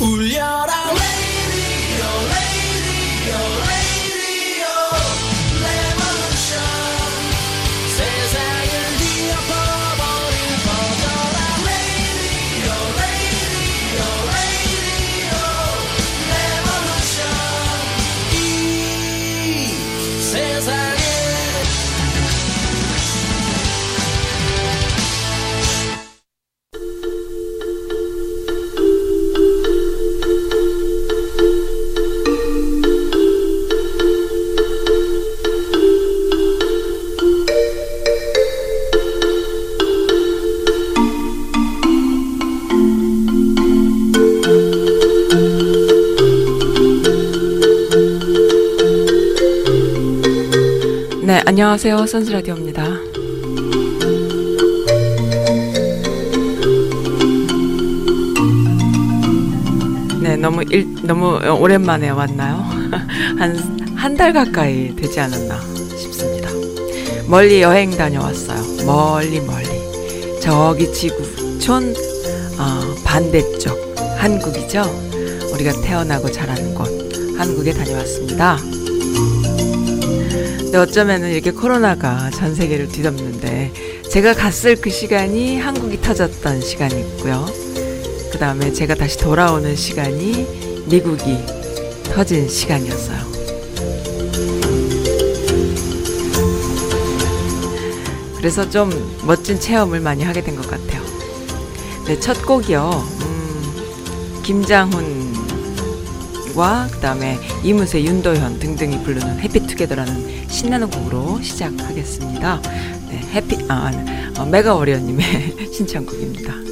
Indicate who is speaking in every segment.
Speaker 1: 울
Speaker 2: 안녕하세요. 선스라디오입니다. 네, 너무 일, 너무 오랜만에 왔나요? 한, 한 달 가까이 되지 않았나 싶습니다. 멀리 여행 다녀왔어요. 멀리 멀리. 저기 지구촌 어, 반대쪽 한국이죠. 우리가 태어나고 자라는 곳 한국에 다녀왔습니다. 어쩌면은 이렇게 코로나가 전 세계를 뒤덮는데 제가 갔을 그 시간이 한국이 터졌던 시간이고요. 그 다음에 제가 다시 돌아오는 시간이 미국이 터진 시간이었어요. 그래서 좀 멋진 체험을 많이 하게 된 것 같아요. 네, 첫 곡이요. 음, 김장훈과 그다음에 이문세, 윤도현 등등이 부르는 해피투게더라는 신나는 곡으로 시작하겠습니다. 네, 해피 아 어, 메가 워리어님의 신청곡입니다.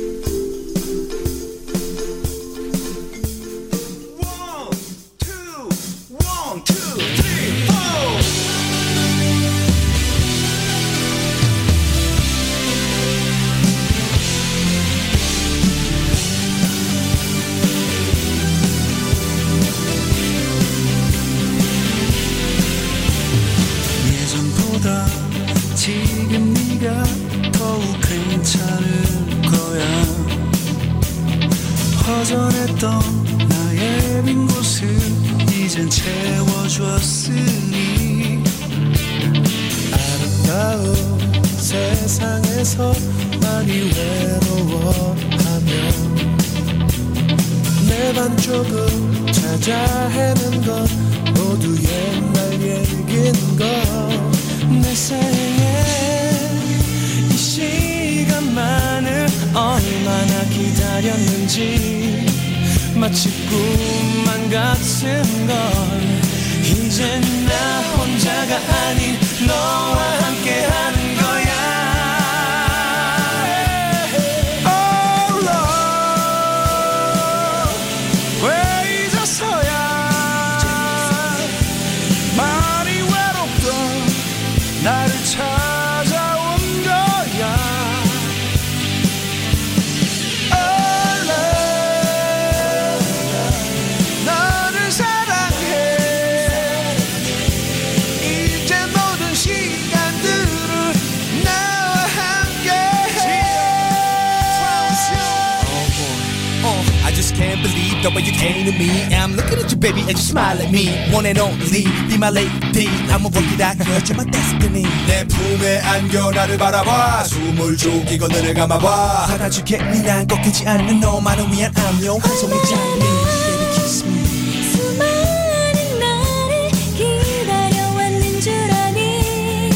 Speaker 3: 품에 안겨 나를 바라봐 숨을 죽이고 눈을 감아봐
Speaker 4: 받아줄게, 네난 꺾이지 않는 너만을 위한 안녕. 한 송이 장미, baby, kiss me.
Speaker 5: 수많은 나를 기다려왔는 줄 아니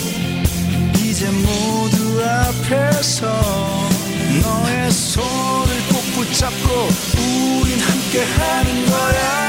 Speaker 1: 이제 모두 앞에서 너의 손을 꼭 붙잡고 우린 함께 하는 거야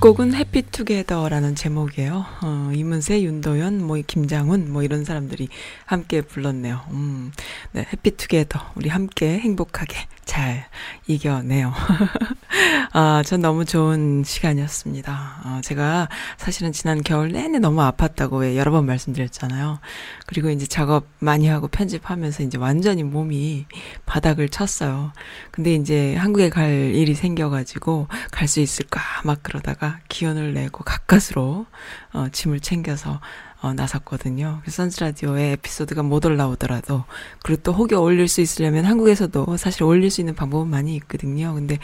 Speaker 2: 곡은 해피투게더라는 제목이에요. 어, 이문세, 윤도현, 뭐 김장훈, 뭐 이런 사람들이 함께 불렀네요. 음, 네, 해피투게더 우리 함께 행복하게 잘 이겨내요. 아, 전 너무 좋은 시간이었습니다. 어, 제가 사실은 지난 겨울 내내 너무 아팠다고 왜 여러 번 말씀드렸잖아요. 그리고 이제 작업 많이 하고 편집하면서 이제 완전히 몸이 바닥을 쳤어요. 근데 이제 한국에 갈 일이 생겨가지고 갈 수 있을까 막 그러다가 기운을 내고 가까스로 어, 짐을 챙겨서 어, 나섰거든요. 그래서 선스라디오에 에피소드가 못 올라오더라도 그리고 또 혹여 올릴 수 있으려면 한국에서도 사실 올릴 수 있는 방법은 많이 있거든요. 근데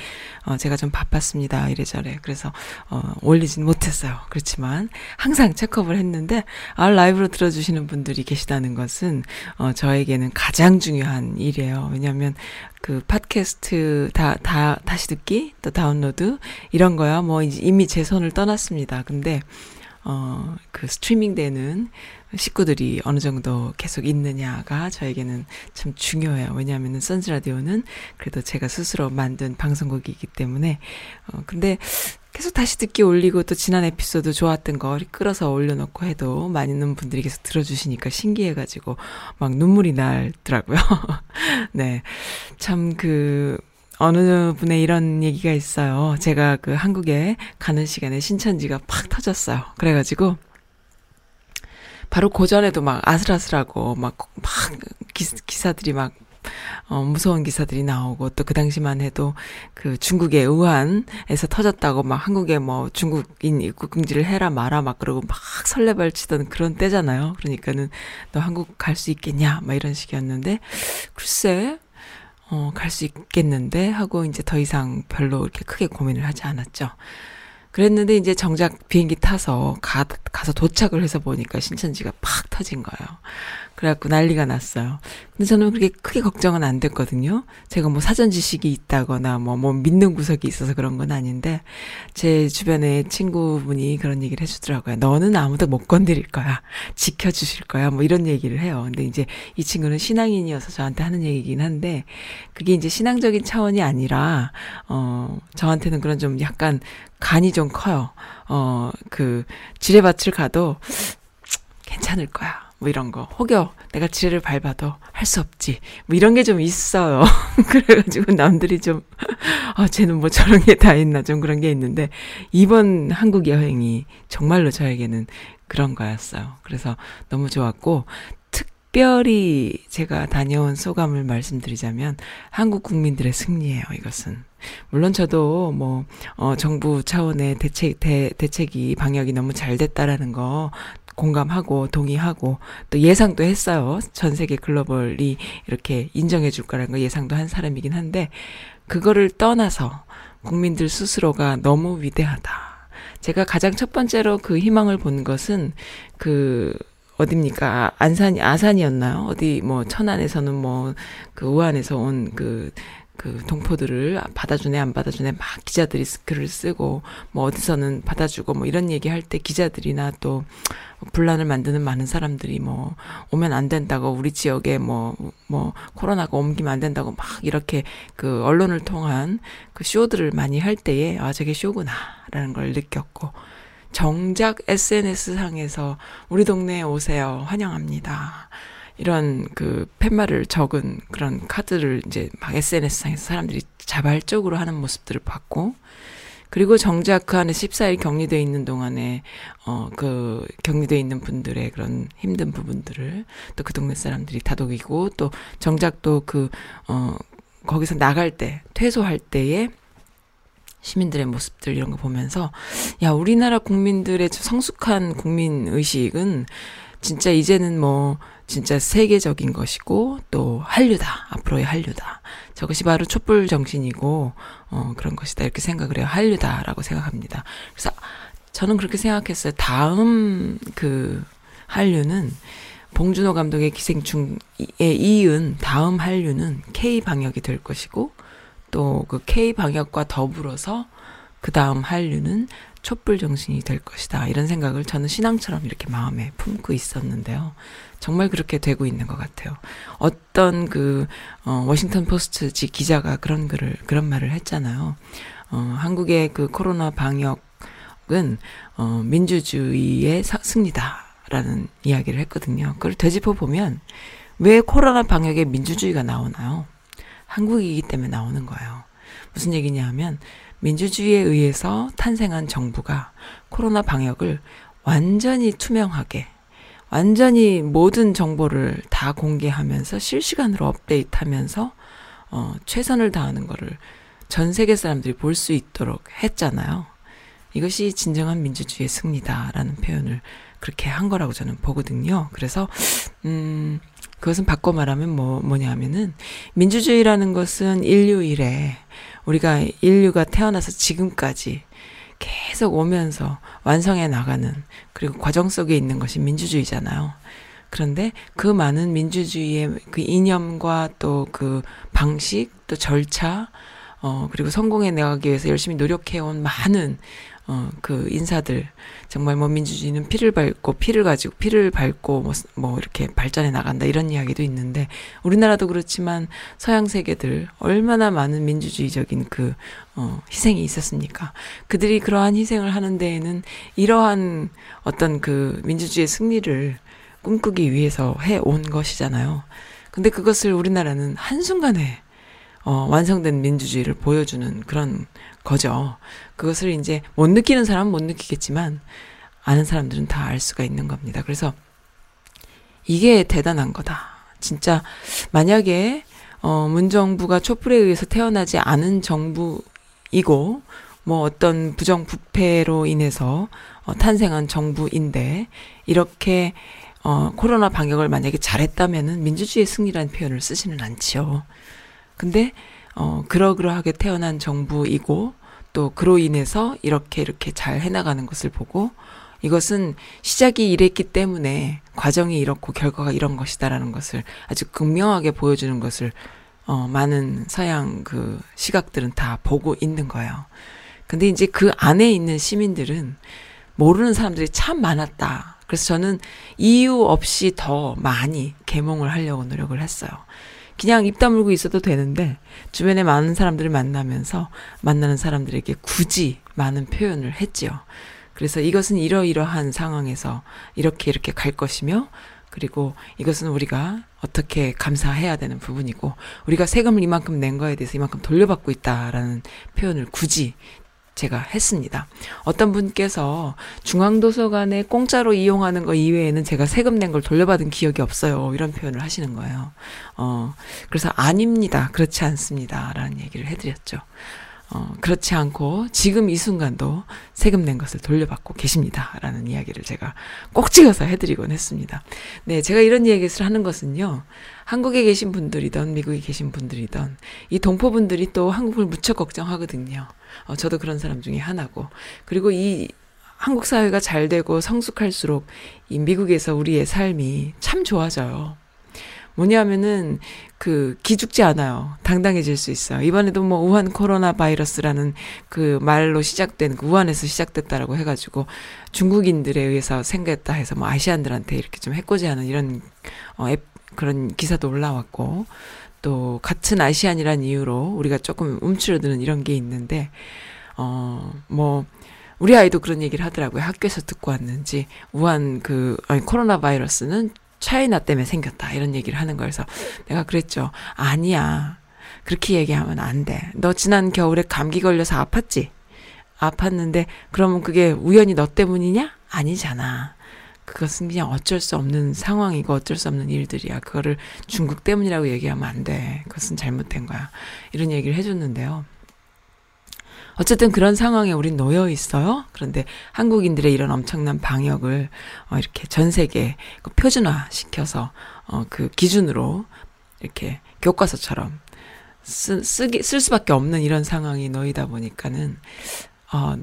Speaker 2: 어, 제가 좀 바빴습니다. 이래저래. 그래서 어, 올리진 못했어요. 그렇지만 항상 체크업을 했는데 아 라이브로 들어주시는 분들이 계시다는 것은 어, 저에게는 가장 중요한 일이에요. 왜냐하면 그 팟캐스트 다, 다, 다시 듣기, 또 다운로드, 이런 거야. 뭐, 이미 제 손을 떠났습니다. 근데, 어, 그 스트리밍 되는 식구들이 어느 정도 계속 있느냐가 저에게는 참 중요해요. 왜냐하면은 선즈 라디오는 그래도 제가 스스로 만든 방송국이기 때문에, 어, 근데 계속 다시 듣기 올리고 또 지난 에피소드 좋았던 거 끌어서 올려놓고 해도 많은 분들이 계속 들어주시니까 신기해가지고 막 눈물이 날더라고요. 네. 참 그, 어느 분의 이런 얘기가 있어요. 제가 그 한국에 가는 시간에 신천지가 팍 터졌어요. 그래가지고, 바로 고전에도 막 아슬아슬하고 막, 막 기사들이 막 어, 무서운 기사들이 나오고 또 그 당시만 해도 그 중국의 우한에서 터졌다고 막 한국에 뭐 중국인 입국 금지를 해라 마라 막 그러고 막 설레발 치던 그런 때잖아요. 그러니까는 너 한국 갈 수 있겠냐 막 이런 식이었는데 글쎄 어, 갈 수 있겠는데 하고 이제 더 이상 별로 이렇게 크게 고민을 하지 않았죠. 그랬는데 이제 정작 비행기 타서 가, 가서 도착을 해서 보니까 신천지가 팍 터진 거예요. 그래갖고 난리가 났어요. 근데 저는 그렇게 크게 걱정은 안 됐거든요. 제가 뭐 사전 지식이 있다거나 뭐, 뭐 믿는 구석이 있어서 그런 건 아닌데, 제 주변에 친구분이 그런 얘기를 해주더라고요. 너는 아무도 못 건드릴 거야. 지켜주실 거야. 뭐 이런 얘기를 해요. 근데 이제 이 친구는 신앙인이어서 저한테 하는 얘기긴 한데, 그게 이제 신앙적인 차원이 아니라, 어, 저한테는 그런 좀 약간 간이 좀 커요. 어, 그, 지뢰밭을 가도 괜찮을 거야. 뭐 이런 거. 혹여 내가 지뢰를 밟아도 할 수 없지. 뭐 이런 게 좀 있어요. 그래가지고 남들이 좀, 아, 쟤는 뭐 저런 게 다 있나 좀 그런 게 있는데, 이번 한국 여행이 정말로 저에게는 그런 거였어요. 그래서 너무 좋았고, 특별히 제가 다녀온 소감을 말씀드리자면, 한국 국민들의 승리예요, 이것은. 물론 저도 뭐, 어, 정부 차원의 대책, 대, 대책이 방역이 너무 잘 됐다라는 거 공감하고 동의하고 또 예상도 했어요. 전 세계 글로벌이 이렇게 인정해 줄 거라는 거 예상도 한 사람이긴 한데 그거를 떠나서 국민들 스스로가 너무 위대하다. 제가 가장 첫 번째로 그 희망을 본 것은 그 어딥니까? 안산이 아산이었나요? 어디 뭐 천안에서는 뭐 그 우한에서 온그 그 동포들을 받아주네 안 받아주네 막 기자들이 글을 쓰고 뭐 어디서는 받아주고 뭐 이런 얘기 할 때 기자들이나 또 분란을 만드는 많은 사람들이 뭐 오면 안 된다고 우리 지역에 뭐뭐 코로나가 옮기면 안 된다고 막 이렇게 그 언론을 통한 그 쇼들을 많이 할 때에 아 저게 쇼구나라는 걸 느꼈고 정작 SNS 상에서 우리 동네에 오세요 환영합니다. 이런 그 팻말을 적은 그런 카드를 이제 막 SNS 상에서 사람들이 자발적으로 하는 모습들을 봤고 그리고 정작 그 안에 14일 격리돼 있는 동안에 어 그 격리돼 있는 분들의 그런 힘든 부분들을 또 그 동네 사람들이 다독이고 또 정작 또그어 거기서 나갈 때 퇴소할 때에 시민들의 모습들 이런 거 보면서 야 우리나라 국민들의 저 성숙한 국민 의식은 진짜 이제는 뭐 진짜 세계적인 것이고 또 한류다 앞으로의 한류다. 저것이 바로 촛불 정신이고 어 그런 것이다. 이렇게 생각을 해요. 한류다라고 생각합니다. 그래서 저는 그렇게 생각했어요. 다음 그 한류는 봉준호 감독의 기생충에 이은 다음 한류는 K 방역이 될 것이고 또 그 K 방역과 더불어서 그 다음 한류는 촛불 정신이 될 것이다. 이런 생각을 저는 신앙처럼 이렇게 마음에 품고 있었는데요. 정말 그렇게 되고 있는 것 같아요. 어떤 그, 어, 워싱턴 포스트 지 기자가 그런 글을, 그런 말을 했잖아요. 어, 한국의 그 코로나 방역은, 어, 민주주의의 사- 승리다 라는 이야기를 했거든요. 그걸 되짚어 보면 왜 코로나 방역에 민주주의가 나오나요? 한국이기 때문에 나오는 거예요. 무슨 얘기냐 하면 민주주의에 의해서 탄생한 정부가 코로나 방역을 완전히 투명하게 완전히 모든 정보를 다 공개하면서 실시간으로 업데이트하면서 어 최선을 다하는 거를 전 세계 사람들이 볼 수 있도록 했잖아요. 이것이 진정한 민주주의의 승리다라는 표현을 그렇게 한 거라고 저는 보거든요. 그래서 음 그것은 바꿔 말하면 뭐 뭐냐면은 민주주의라는 것은 인류 일에 우리가 인류가 태어나서 지금까지 계속 오면서 완성해 나가는 그리고 과정 속에 있는 것이 민주주의잖아요. 그런데 그 많은 민주주의의 그 이념과 또 그 방식 또 절차 어 그리고 성공해 나가기 위해서 열심히 노력해 온 많은 어 그 인사들 정말 뭐 민주주의는 피를 밟고 피를 가지고 피를 밟고 뭐, 뭐 이렇게 발전해 나간다 이런 이야기도 있는데 우리나라도 그렇지만 서양 세계들 얼마나 많은 민주주의적인 그 어, 희생이 있었습니까? 그들이 그러한 희생을 하는 데에는 이러한 어떤 그 민주주의의 승리를 꿈꾸기 위해서 해 온 것이잖아요. 근데 그것을 우리나라는 한순간에 어, 완성된 민주주의를 보여주는 그런 거죠. 그것을 이제 못 느끼는 사람은 못 느끼겠지만 아는 사람들은 다 알 수가 있는 겁니다. 그래서 이게 대단한 거다. 진짜 만약에 어 문정부가 촛불에 의해서 태어나지 않은 정부이고 뭐 어떤 부정 부패로 인해서 어 탄생한 정부인데 이렇게 어 코로나 방역을 만약에 잘했다면은 민주주의의 승리라는 표현을 쓰지는 않지요. 근데 어 그러그러하게 태어난 정부이고 또 그로 인해서 이렇게 이렇게 잘 해나가는 것을 보고 이것은 시작이 이랬기 때문에 과정이 이렇고 결과가 이런 것이다라는 것을 아주 극명하게 보여주는 것을 어 많은 서양 그 시각들은 다 보고 있는 거예요. 근데 이제 그 안에 있는 시민들은 모르는 사람들이 참 많았다. 그래서 저는 이유 없이 더 많이 개몽을 하려고 노력을 했어요. 그냥 입 다물고 있어도 되는데 주변에 많은 사람들을 만나면서 만나는 사람들에게 굳이 많은 표현을 했지요. 그래서 이것은 이러이러한 상황에서 이렇게 이렇게 갈 것이며 그리고 이것은 우리가 어떻게 감사해야 되는 부분이고 우리가 세금을 이만큼 낸 거에 대해서 이만큼 돌려받고 있다라는 표현을 굳이 제가 했습니다. 어떤 분께서 중앙도서관에 공짜로 이용하는 거 이외에는 제가 세금 낸 걸 돌려받은 기억이 없어요. 이런 표현을 하시는 거예요. 어, 그래서 아닙니다. 그렇지 않습니다. 라는 얘기를 해드렸죠. 어, 그렇지 않고 지금 이 순간도 세금 낸 것을 돌려받고 계십니다. 라는 이야기를 제가 꼭 찍어서 해드리곤 했습니다. 네, 제가 이런 얘기를 하는 것은요. 한국에 계신 분들이던 미국에 계신 분들이던 이 동포분들이 또 한국을 무척 걱정하거든요. 어, 저도 그런 사람 중에 하나고. 그리고 이 한국 사회가 잘 되고 성숙할수록 이 미국에서 우리의 삶이 참 좋아져요. 뭐냐면은 그 기죽지 않아요. 당당해질 수 있어요. 이번에도 뭐 우한 코로나 바이러스라는 그 말로 시작된 그 우한에서 시작됐다라고 해가지고 중국인들에 의해서 생겼다 해서 뭐 아시안들한테 이렇게 좀 해코지하는 이런 어 앱, 그런 기사도 올라왔고 또 같은 아시안이란 이유로 우리가 조금 움츠러드는 이런 게 있는데 어 뭐 우리 아이도 그런 얘기를 하더라고요. 학교에서 듣고 왔는지 우한 그 아니 코로나 바이러스는 차이나 때문에 생겼다 이런 얘기를 하는 거여서 내가 그랬죠. 아니야. 그렇게 얘기하면 안 돼. 너 지난 겨울에 감기 걸려서 아팠지? 아팠는데 그러면 그게 우연히 너 때문이냐? 아니잖아. 그것은 그냥 어쩔 수 없는 상황이고 어쩔 수 없는 일들이야. 그거를 중국 때문이라고 얘기하면 안 돼. 그것은 잘못된 거야. 이런 얘기를 해줬는데요. 어쨌든 그런 상황에 우린 놓여 있어요. 그런데 한국인들의 이런 엄청난 방역을 어, 이렇게 전 세계 그 표준화 시켜서 어, 그 기준으로 이렇게 교과서처럼 쓰, 쓰기, 쓸 수밖에 없는 이런 상황이 놓이다 보니까는 어,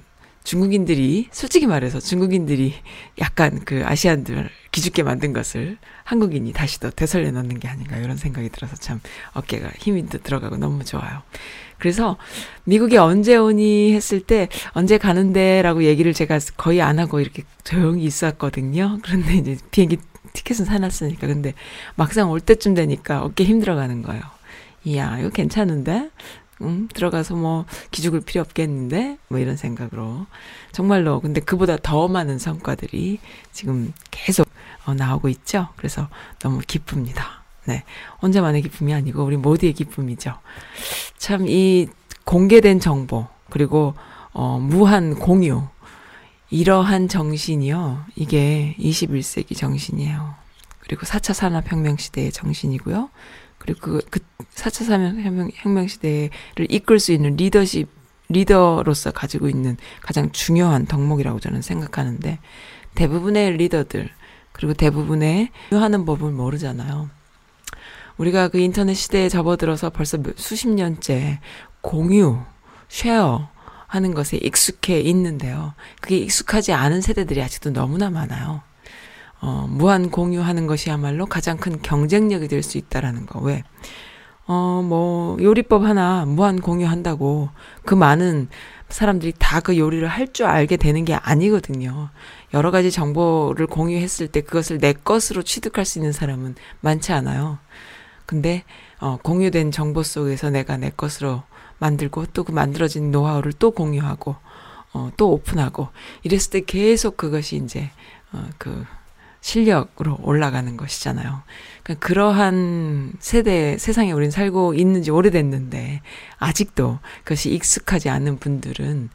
Speaker 2: 중국인들이 솔직히 말해서 중국인들이 약간 그 아시안들 기죽게 만든 것을 한국인이 다시 더 되살려 놓는 게 아닌가 이런 생각이 들어서 참 어깨가 힘이 들어가고 너무 좋아요. 그래서 미국에 언제 오니 했을 때 언제 가는데라고 얘기를 제가 거의 안 하고 이렇게 조용히 있었거든요. 그런데 이제 비행기 티켓은 사놨으니까 근데 막상 올 때쯤 되니까 어깨 힘들어가는 거예요. 이야 이거 괜찮은데 음, 들어가서 뭐 기죽을 필요 없겠는데 뭐 이런 생각으로 정말로 근데 그보다 더 많은 성과들이 지금 계속 어, 나오고 있죠. 그래서 너무 기쁩니다. 네. 혼자만의 기쁨이 아니고 우리 모두의 기쁨이죠. 참 이 공개된 정보 그리고 어 무한 공유 이러한 정신이요. 이게 21세기 정신이에요. 그리고 4차 산업혁명 시대의 정신이고요. 그리고 그, 그 4차 산업혁명 혁명 시대를 이끌 수 있는 리더십, 리더로서 가지고 있는 가장 중요한 덕목이라고 저는 생각하는데 대부분의 리더들, 그리고 대부분의 하는 법을 모르잖아요. 우리가 그 인터넷 시대에 접어들어서 벌써 수십 년째 공유, 쉐어 하는 것에 익숙해 있는데요. 그게 익숙하지 않은 세대들이 아직도 너무나 많아요. 어, 무한 공유하는 것이야말로 가장 큰 경쟁력이 될 수 있다라는 거. 왜? 어, 뭐, 요리법 하나 무한 공유한다고 그 많은 사람들이 다 그 요리를 할 줄 알게 되는 게 아니거든요. 여러 가지 정보를 공유했을 때 그것을 내 것으로 취득할 수 있는 사람은 많지 않아요. 근데, 어, 공유된 정보 속에서 내가 내 것으로 만들고 또 그 만들어진 노하우를 또 공유하고, 어, 또 오픈하고, 이랬을 때 계속 그것이 이제, 어, 그, 실력으로 올라가는 것이잖아요. 그러니까 그러한 세대, 세상에 우린 살고 있는지 오래됐는데, 아직도 그것이 익숙하지 않은 분들은,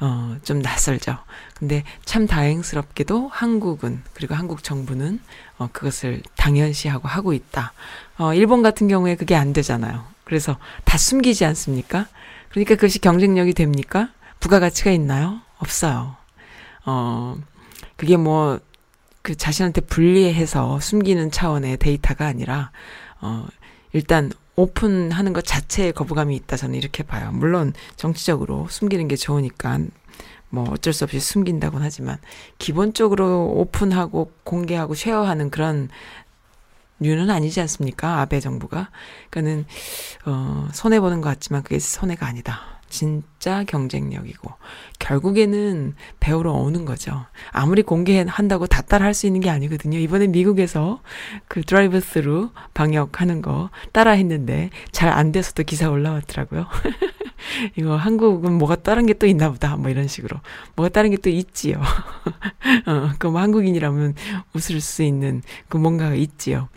Speaker 2: 어, 좀 낯설죠. 근데 참 다행스럽게도 한국은, 그리고 한국 정부는, 어, 그것을 당연시하고 하고 있다. 어, 일본 같은 경우에 그게 안 되잖아요. 그래서 다 숨기지 않습니까? 그러니까 그것이 경쟁력이 됩니까? 부가가치가 있나요? 없어요. 어, 그게 뭐, 그 자신한테 불리해서 숨기는 차원의 데이터가 아니라 어 일단 오픈하는 것 자체에 거부감이 있다 저는 이렇게 봐요. 물론 정치적으로 숨기는 게 좋으니까 뭐 어쩔 수 없이 숨긴다곤 하지만 기본적으로 오픈하고 공개하고 쉐어하는 그런 류는 아니지 않습니까? 아베 정부가. 그러니까는 어 손해 보는 것 같지만 그게 손해가 아니다. 진짜 경쟁력이고 결국에는 배우러 오는 거죠. 아무리 공개한다고 다 따라 할 수 있는 게 아니거든요. 이번에 미국에서 그 drive through 방역하는 거 따라 했는데 잘 안 돼서도 기사 올라왔더라고요. 이거 한국은 뭐가 다른 게 또 있나 보다. 뭐 이런 식으로. 뭐가 다른 게 또 있지요. 어, 그 뭐 한국인이라면 웃을 수 있는 그 뭔가가 있지요.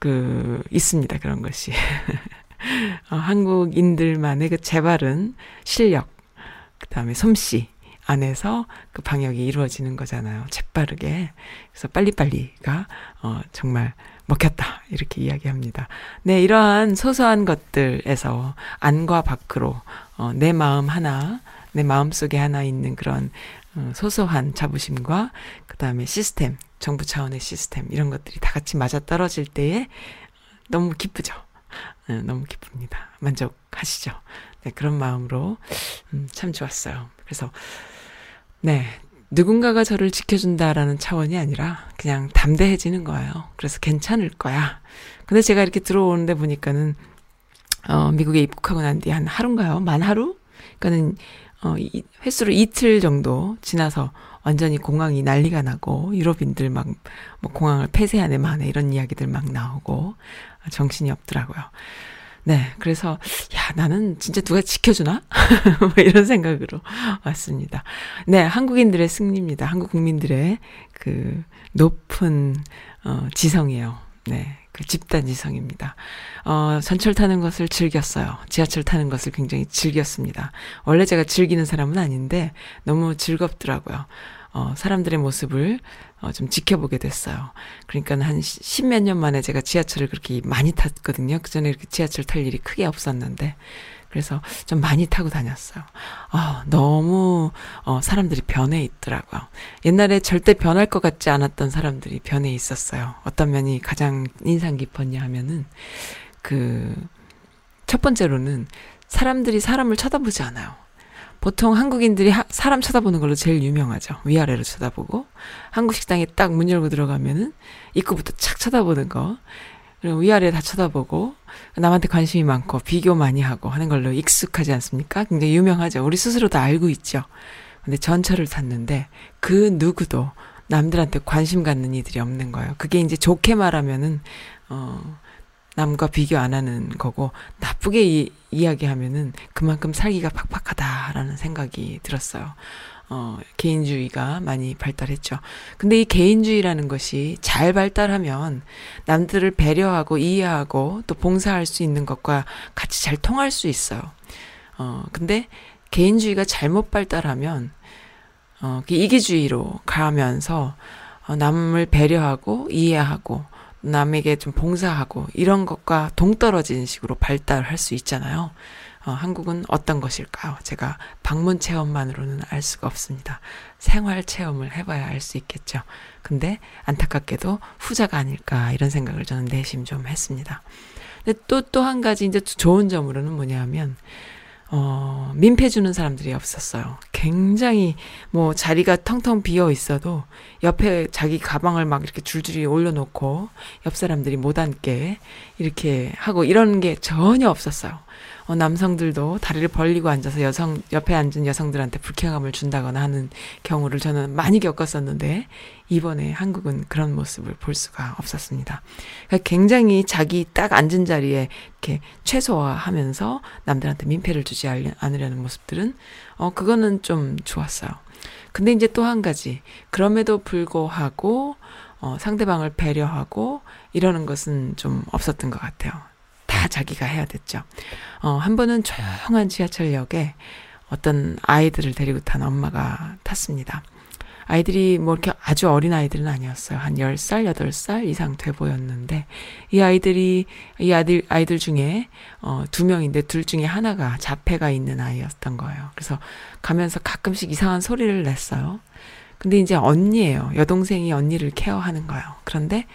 Speaker 2: 그 있습니다. 그런 것이. 어, 한국인들만의 그 재빠른 실력, 그 다음에 솜씨 안에서 그 방역이 이루어지는 거잖아요. 재빠르게. 그래서 빨리빨리가, 어, 정말 먹혔다. 이렇게 이야기합니다. 네, 이러한 소소한 것들에서 안과 밖으로, 어, 내 마음 하나, 내 마음 속에 하나 있는 그런, 어, 소소한 자부심과, 그 다음에 시스템, 정부 차원의 시스템, 이런 것들이 다 같이 맞아 떨어질 때에 너무 기쁘죠. 네, 너무 기쁩니다. 만족하시죠? 네, 그런 마음으로 음, 참 좋았어요. 그래서 네, 누군가가 저를 지켜준다라는 차원이 아니라 그냥 담대해지는 거예요. 그래서 괜찮을 거야. 근데 제가 이렇게 들어오는데 보니까는 어, 미국에 입국하고 난 뒤 한 하루인가요? 만 하루? 그러니까는 어, 이, 횟수로 이틀 정도 지나서 완전히 공항이 난리가 나고 유럽인들 막 뭐 공항을 폐쇄하네 마네 이런 이야기들 막 나오고 정신이 없더라고요. 네, 그래서 야 나는 진짜 누가 지켜주나 뭐 이런 생각으로 왔습니다. 네, 한국인들의 승리입니다. 한국 국민들의 그 높은 어, 지성이에요. 네. 그 집단 지성입니다. 어, 전철 타는 것을 즐겼어요. 지하철 타는 것을 굉장히 즐겼습니다. 원래 제가 즐기는 사람은 아닌데 너무 즐겁더라고요. 어, 사람들의 모습을 어, 좀 지켜보게 됐어요. 그러니까 한 십몇 년 만에 제가 지하철을 그렇게 많이 탔거든요. 그 전에 이렇게 지하철 탈 일이 크게 없었는데. 그래서 좀 많이 타고 다녔어요. 아, 너무, 어, 사람들이 변해 있더라고요. 옛날에 절대 변할 것 같지 않았던 사람들이 변해 있었어요. 어떤 면이 가장 인상 깊었냐 하면은, 그, 첫 번째로는 사람들이 사람을 쳐다보지 않아요. 보통 한국인들이 하, 사람 쳐다보는 걸로 제일 유명하죠. 위아래로 쳐다보고. 한국 식당에 딱 문 열고 들어가면은 입구부터 착 쳐다보는 거. 그리고 위아래 다 쳐다보고 남한테 관심이 많고 비교 많이 하고 하는 걸로 익숙하지 않습니까? 굉장히 유명하죠. 우리 스스로도 알고 있죠. 근데 전철을 탔는데 그 누구도 남들한테 관심 갖는 이들이 없는 거예요. 그게 이제 좋게 말하면은 어 남과 비교 안 하는 거고 나쁘게 이, 이야기하면은 그만큼 살기가 팍팍하다라는 생각이 들었어요. 어, 개인주의가 많이 발달했죠. 근데 이 개인주의라는 것이 잘 발달하면 남들을 배려하고 이해하고 또 봉사할 수 있는 것과 같이 잘 통할 수 있어요. 어, 근데 개인주의가 잘못 발달하면 어, 그 이기주의로 가면서 어, 남을 배려하고 이해하고 남에게 좀 봉사하고 이런 것과 동떨어진 식으로 발달할 수 있잖아요. 어, 한국은 어떤 것일까요? 제가 방문 체험만으로는 알 수가 없습니다. 생활 체험을 해봐야 알 수 있겠죠. 근데 안타깝게도 후자가 아닐까 이런 생각을 저는 내심 좀 했습니다. 근데 또 또 한 가지 이제 좋은 점으로는 뭐냐면 어, 민폐 주는 사람들이 없었어요. 굉장히 뭐 자리가 텅텅 비어 있어도 옆에 자기 가방을 막 이렇게 줄줄이 올려놓고 옆 사람들이 못 앉게 이렇게 하고 이런 게 전혀 없었어요. 어, 남성들도 다리를 벌리고 앉아서 여성 옆에 앉은 여성들한테 불쾌감을 준다거나 하는 경우를 저는 많이 겪었었는데 이번에 한국은 그런 모습을 볼 수가 없었습니다. 그러니까 굉장히 자기 딱 앉은 자리에 이렇게 최소화하면서 남들한테 민폐를 주지 않으려는 모습들은 어 그거는 좀 좋았어요. 근데 이제 또 한 가지 그럼에도 불구하고 어 상대방을 배려하고 이러는 것은 좀 없었던 것 같아요. 다 자기가 해야 됐죠. 어, 한 번은 조용한 지하철역에 어떤 아이들을 데리고 탄 엄마가 탔습니다. 아이들이 뭐 이렇게 아주 어린 아이들은 아니었어요. 한 10살, 8살 이상 돼 보였는데, 이 아이들이, 이 아들, 아이들 중에, 어, 두 명인데 둘 중에 하나가 자폐가 있는 아이였던 거예요. 그래서 가면서 가끔씩 이상한 소리를 냈어요. 근데 이제 언니예요. 여동생이 언니를 케어하는 거예요. 그런데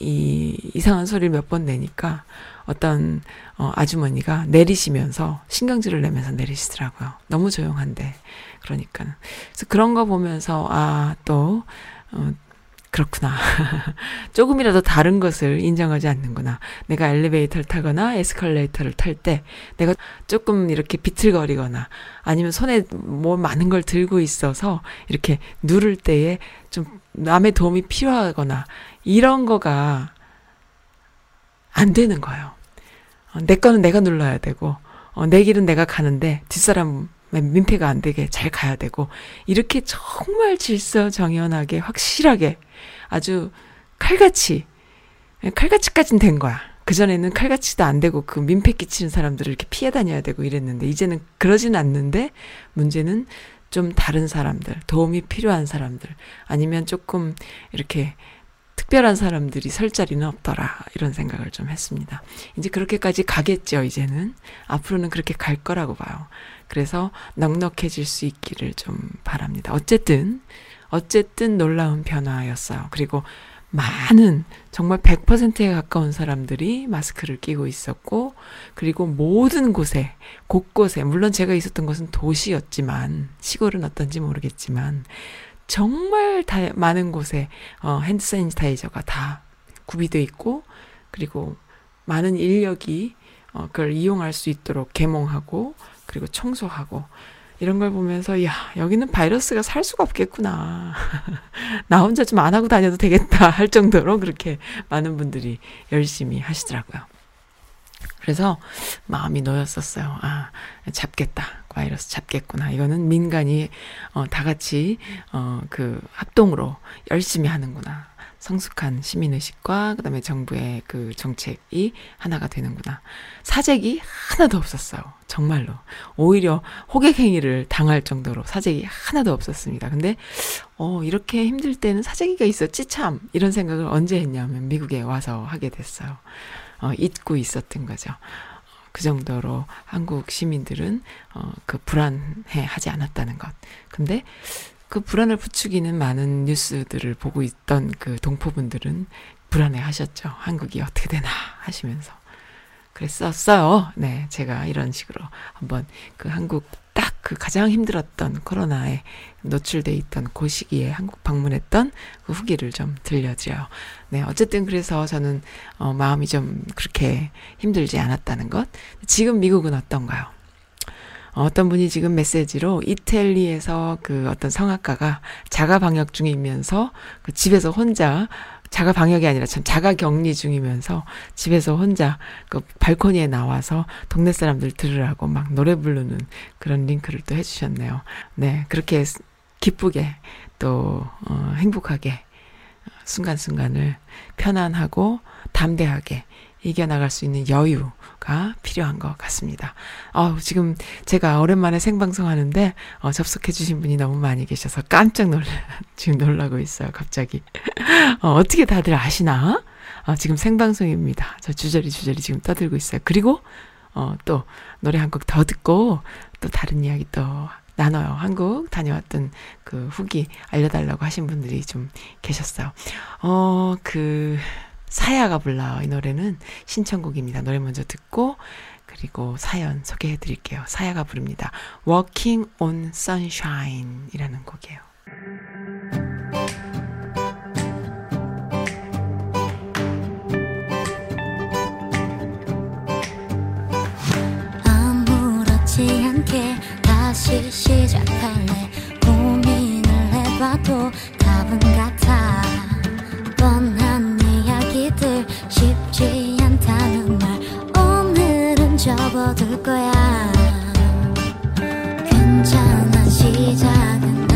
Speaker 2: 이 이상한 소리를 몇 번 내니까 어떤 어, 아주머니가 내리시면서 신경질을 내면서 내리시더라고요. 너무 조용한데 그러니까 그래서 그런 거 보면서 아또 어, 그렇구나. 조금이라도 다른 것을 인정하지 않는구나. 내가 엘리베이터를 타거나 에스컬레이터를 탈 때 내가 조금 이렇게 비틀거리거나 아니면 손에 뭐 많은 걸 들고 있어서 이렇게 누를 때에 좀 남의 도움이 필요하거나 이런 거가 안 되는 거예요. 어, 내 거는 내가 눌러야 되고, 어, 내 길은 내가 가는데 뒷사람 민폐가 안 되게 잘 가야 되고, 이렇게 정말 질서 정연하게 확실하게 아주 칼같이, 칼같이까진 된 거야. 그전에는 칼같이도 안 되고 그 민폐 끼치는 사람들을 이렇게 피해 다녀야 되고 이랬는데, 이제는 그러진 않는데, 문제는 좀 다른 사람들, 도움이 필요한 사람들, 아니면 조금 이렇게 특별한 사람들이 설 자리는 없더라. 이런 생각을 좀 했습니다. 이제 그렇게까지 가겠죠, 이제는. 앞으로는 그렇게 갈 거라고 봐요. 그래서 넉넉해질 수 있기를 좀 바랍니다. 어쨌든, 어쨌든 놀라운 변화였어요. 그리고 많은, 정말 100%에 가까운 사람들이 마스크를 끼고 있었고, 그리고 모든 곳에, 곳곳에, 물론 제가 있었던 곳은 도시였지만, 시골은 어떤지 모르겠지만, 정말 다 많은 곳에 어, 핸드 사니타이저가 다 구비돼 있고 그리고 많은 인력이 어, 그걸 이용할 수 있도록 개몽하고 그리고 청소하고 이런 걸 보면서 야 여기는 바이러스가 살 수가 없겠구나 나 혼자 좀 안 하고 다녀도 되겠다 할 정도로 그렇게 많은 분들이 열심히 하시더라고요. 그래서 마음이 놓였었어요. 아, 잡겠다. 바이러스 잡겠구나. 이거는 민간이 어, 다 같이 어, 그 합동으로 열심히 하는구나. 성숙한 시민의식과 그다음에 정부의 그 정책이 하나가 되는구나. 사재기 하나도 없었어요. 정말로. 오히려 호객행위를 당할 정도로 사재기 하나도 없었습니다. 근데, 어, 이렇게 힘들 때는 사재기가 있었지 참. 이런 생각을 언제 했냐면 미국에 와서 하게 됐어요. 어, 잊고 있었던 거죠. 그 정도로 한국 시민들은 어, 그 불안해 하지 않았다는 것. 근데 그 불안을 부추기는 많은 뉴스들을 보고 있던 그 동포분들은 불안해 하셨죠. 한국이 어떻게 되나 하시면서. 그랬었어요. 네, 제가 이런 식으로 한번 그 한국 딱 그 가장 힘들었던 코로나에 노출돼 있던 그 시기에 한국 방문했던 그 후기를 좀 들려드려요. 네, 어쨌든 그래서 저는 어, 마음이 좀 그렇게 힘들지 않았다는 것. 지금 미국은 어떤가요? 어떤 분이 지금 메시지로 이태리에서 그 어떤 성악가가 자가 방역 중이면서 그 집에서 혼자 자가 방역이 아니라 참 자가 격리 중이면서 집에서 혼자 그 발코니에 나와서 동네 사람들 들으라고 막 노래 부르는 그런 링크를 또 해주셨네요. 네, 그렇게 기쁘게 또 어, 행복하게 순간순간을 편안하고 담대하게 이겨나갈 수 있는 여유가 필요한 것 같습니다. 어, 지금 제가 오랜만에 생방송 하는데, 어, 접속해주신 분이 너무 많이 계셔서 깜짝 놀라, 지금 놀라고 있어요, 갑자기. 어, 어떻게 다들 아시나? 어, 지금 생방송입니다. 저 주저리 주저리 지금 떠들고 있어요. 그리고, 어, 또 노래 한 곡 더 듣고, 또 다른 이야기 또 나눠요. 한국 다녀왔던 그 후기 알려달라고 하신 분들이 좀 계셨어요. 어, 그, 사야가 불러. 이 노래는 신청곡입니다. 노래 먼저 듣고, 그리고 사연 소개해 드릴게요. 사야가 부릅니다. Walking on Sunshine 이라는 곡이에요.
Speaker 5: 아무렇지 않게 다시 시작할래 고민을 해봐도 답은 같아 뻔한 접어둘 거야. 괜찮아 시작은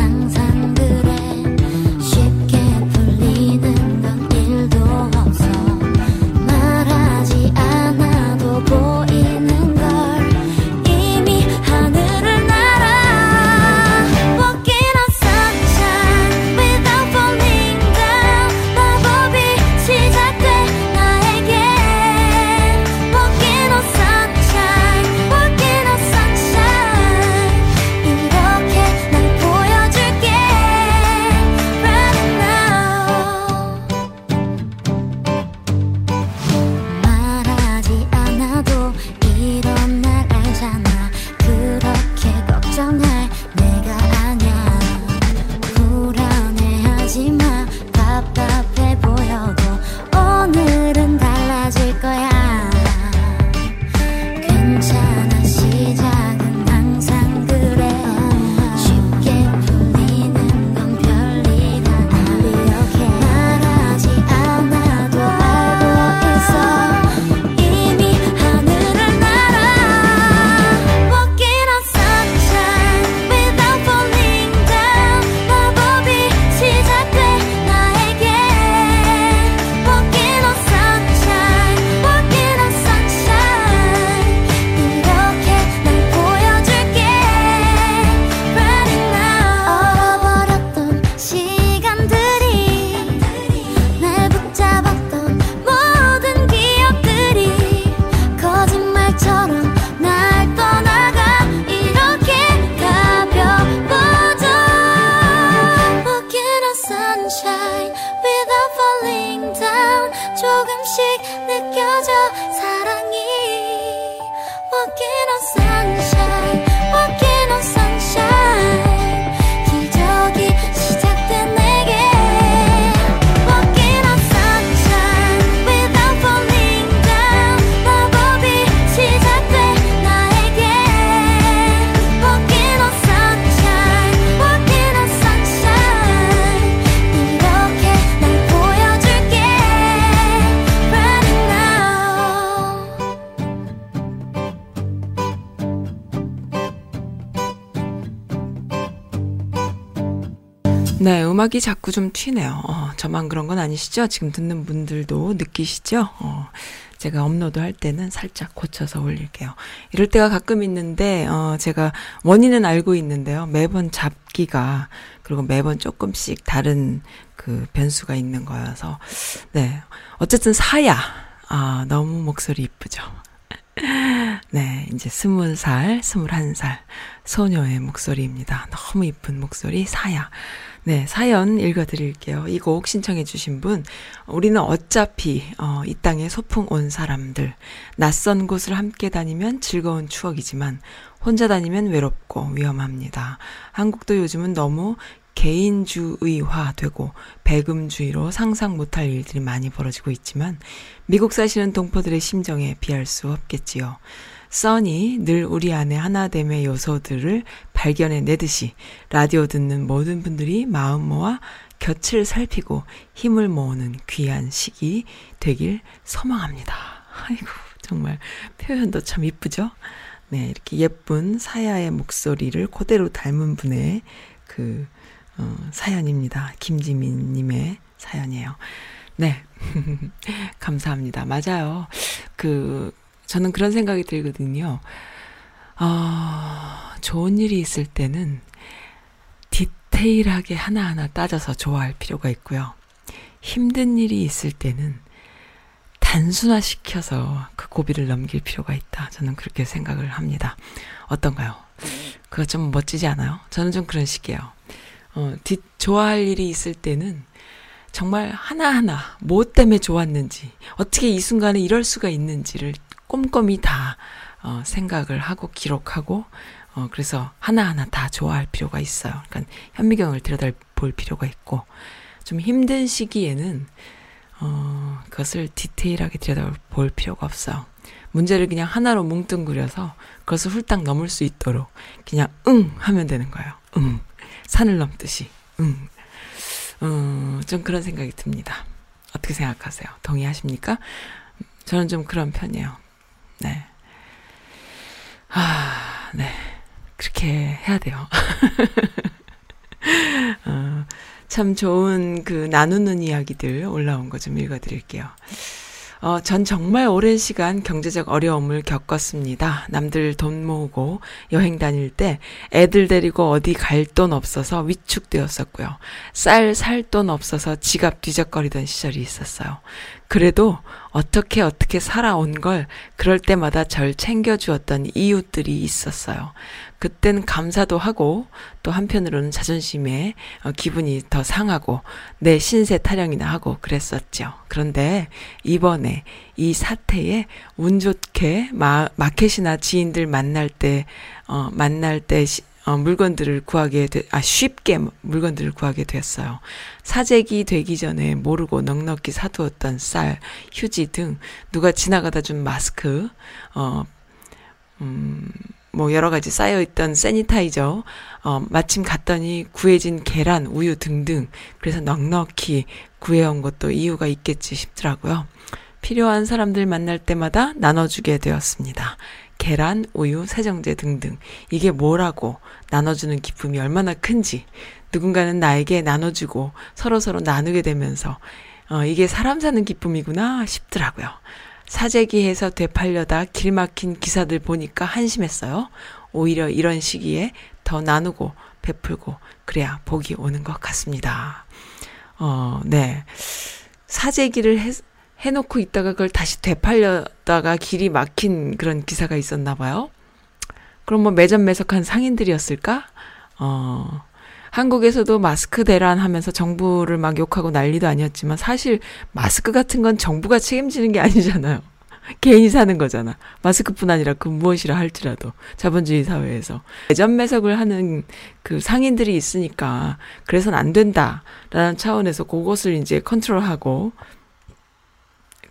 Speaker 2: 음악이 자꾸 좀 튀네요. 어, 저만 그런 건 아니시죠? 지금 듣는 분들도 느끼시죠? 어, 제가 업로드 할 때는 살짝 고쳐서 올릴게요. 이럴 때가 가끔 있는데, 어, 제가 원인은 알고 있는데요. 매번 잡기가, 그리고 매번 조금씩 다른 그 변수가 있는 거여서, 네. 어쨌든 사야. 아, 너무 목소리 이쁘죠? 네, 이제 스물 살, 스물한 살 소녀의 목소리입니다. 너무 이쁜 목소리 사야. 네, 사연 읽어드릴게요. 이 곡 신청해주신 분, 우리는 어차피, 어, 이 땅에 소풍 온 사람들, 낯선 곳을 함께 다니면 즐거운 추억이지만, 혼자 다니면 외롭고 위험합니다. 한국도 요즘은 너무 개인주의화 되고 배금주의로 상상 못할 일들이 많이 벌어지고 있지만 미국 사시는 동포들의 심정에 비할 수 없겠지요. 써니 늘 우리 안에 하나됨의 요소들을 발견해 내듯이 라디오 듣는 모든 분들이 마음 모아 곁을 살피고 힘을 모으는 귀한 시기 되길 소망합니다. 아이고, 정말 표현도 참 이쁘죠? 네, 이렇게 예쁜 사야의 목소리를 그대로 닮은 분의 그, 어, 사연입니다. 김지민님의 사연이에요. 네. 감사합니다. 맞아요. 그, 저는 그런 생각이 들거든요. 어, 좋은 일이 있을 때는 디테일하게 하나하나 따져서 좋아할 필요가 있고요. 힘든 일이 있을 때는 단순화시켜서 그 고비를 넘길 필요가 있다. 저는 그렇게 생각을 합니다. 어떤가요? 그거 좀 멋지지 않아요? 저는 좀 그런 식이에요. 어, 디, 좋아할 일이 있을 때는 정말 하나하나 뭐 때문에 좋았는지, 어떻게 이 순간에 이럴 수가 있는지를 꼼꼼히 다 어, 생각을 하고 기록하고 어, 그래서 하나하나 다 좋아할 필요가 있어요. 그러니까 현미경을 들여다 볼 필요가 있고 좀 힘든 시기에는 어, 그것을 디테일하게 들여다 볼 필요가 없어요. 문제를 그냥 하나로 뭉뚱그려서 그것을 훌딱 넘을 수 있도록 그냥 응 하면 되는 거예요. 응 산을 넘듯이 응. 어, 좀 그런 생각이 듭니다. 어떻게 생각하세요? 동의하십니까? 저는 좀 그런 편이에요. 네. 아, 네. 그렇게 해야 돼요. 어, 참 좋은 그 나누는 이야기들 올라온 거 좀 읽어드릴게요. 어, 전 정말 오랜 시간 경제적 어려움을 겪었습니다. 남들 돈 모으고 여행 다닐 때 애들 데리고 어디 갈 돈 없어서 위축되었었고요. 쌀 살 돈 없어서 지갑 뒤적거리던 시절이 있었어요. 그래도 어떻게 어떻게 살아온 걸 그럴 때마다 절 챙겨주었던 이웃들이 있었어요. 그땐 감사도 하고 또 한편으로는 자존심에 어, 기분이 더 상하고 내 신세 타령이나 하고 그랬었죠. 그런데 이번에 이 사태에 운 좋게 마, 마켓이나 지인들 만날 때, 어, 만날 때 시, 어, 물건들을 구하게 되, 아, 쉽게 물건들을 구하게 됐어요. 사재기 되기 전에 모르고 넉넉히 사두었던 쌀, 휴지 등 누가 지나가다 준 마스크, 어, 음, 뭐 여러 가지 쌓여 있던 세니타이저, 어, 마침 갔더니 구해진 계란, 우유 등등. 그래서 넉넉히 구해온 것도 이유가 있겠지 싶더라고요. 필요한 사람들 만날 때마다 나눠주게 되었습니다. 계란, 우유, 세정제 등등. 이게 뭐라고 나눠주는 기쁨이 얼마나 큰지, 누군가는 나에게 나눠주고 서로서로 나누게 되면서, 어, 이게 사람 사는 기쁨이구나 싶더라고요. 사재기해서 되팔려다 길 막힌 기사들 보니까 한심했어요. 오히려 이런 시기에 더 나누고 베풀고 그래야 복이 오는 것 같습니다. 어, 네. 사재기를 해, 해놓고 있다가 그걸 다시 되팔려다가 길이 막힌 그런 기사가 있었나 봐요. 그럼 뭐 매점매석한 상인들이었을까? 어, 한국에서도 마스크 대란 하면서 정부를 막 욕하고 난리도 아니었지만 사실 마스크 같은 건 정부가 책임지는 게 아니잖아요. 개인이 사는 거잖아. 마스크뿐 아니라 그 무엇이라 할지라도 자본주의 사회에서 매점 매석을 하는 그 상인들이 있으니까 그래서는 안 된다라는 차원에서 그것을 이제 컨트롤하고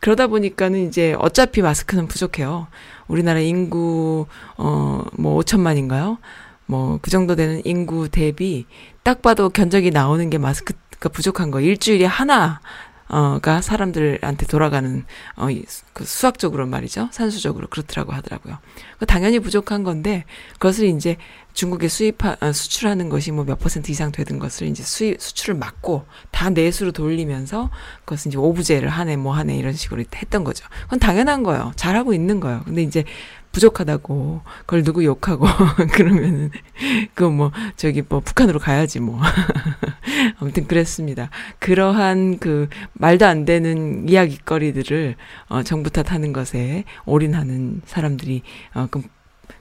Speaker 2: 그러다 보니까는 이제 어차피 마스크는 부족해요. 우리나라 인구 어뭐 5천만인가요? 뭐 그 정도 되는 인구 대비 딱 봐도 견적이 나오는 게 마스크가 부족한 거. 일주일에 하나 어가 사람들한테 돌아가는 어, 이 수- 그 수학적으로 말이죠. 산수적으로 그렇더라고 하더라고요. 그 당연히 부족한 건데 그것을 이제 중국에 수입하 어, 수출하는 것이 뭐 몇 퍼센트 이상 되는 것을 이제 수입 수출을 막고 다 내수로 돌리면서 그것은 이제 오브제를 하네 뭐 하네 이런 식으로 했던 거죠. 그건 당연한 거예요. 잘하고 있는 거예요. 근데 이제 부족하다고 그걸 누구 욕하고 그러면은 그거 뭐 저기 뭐 북한으로 가야지 뭐 아무튼 그랬습니다. 그러한 그 말도 안 되는 이야기거리들을 어 정부 탓하는 것에 올인하는 사람들이 어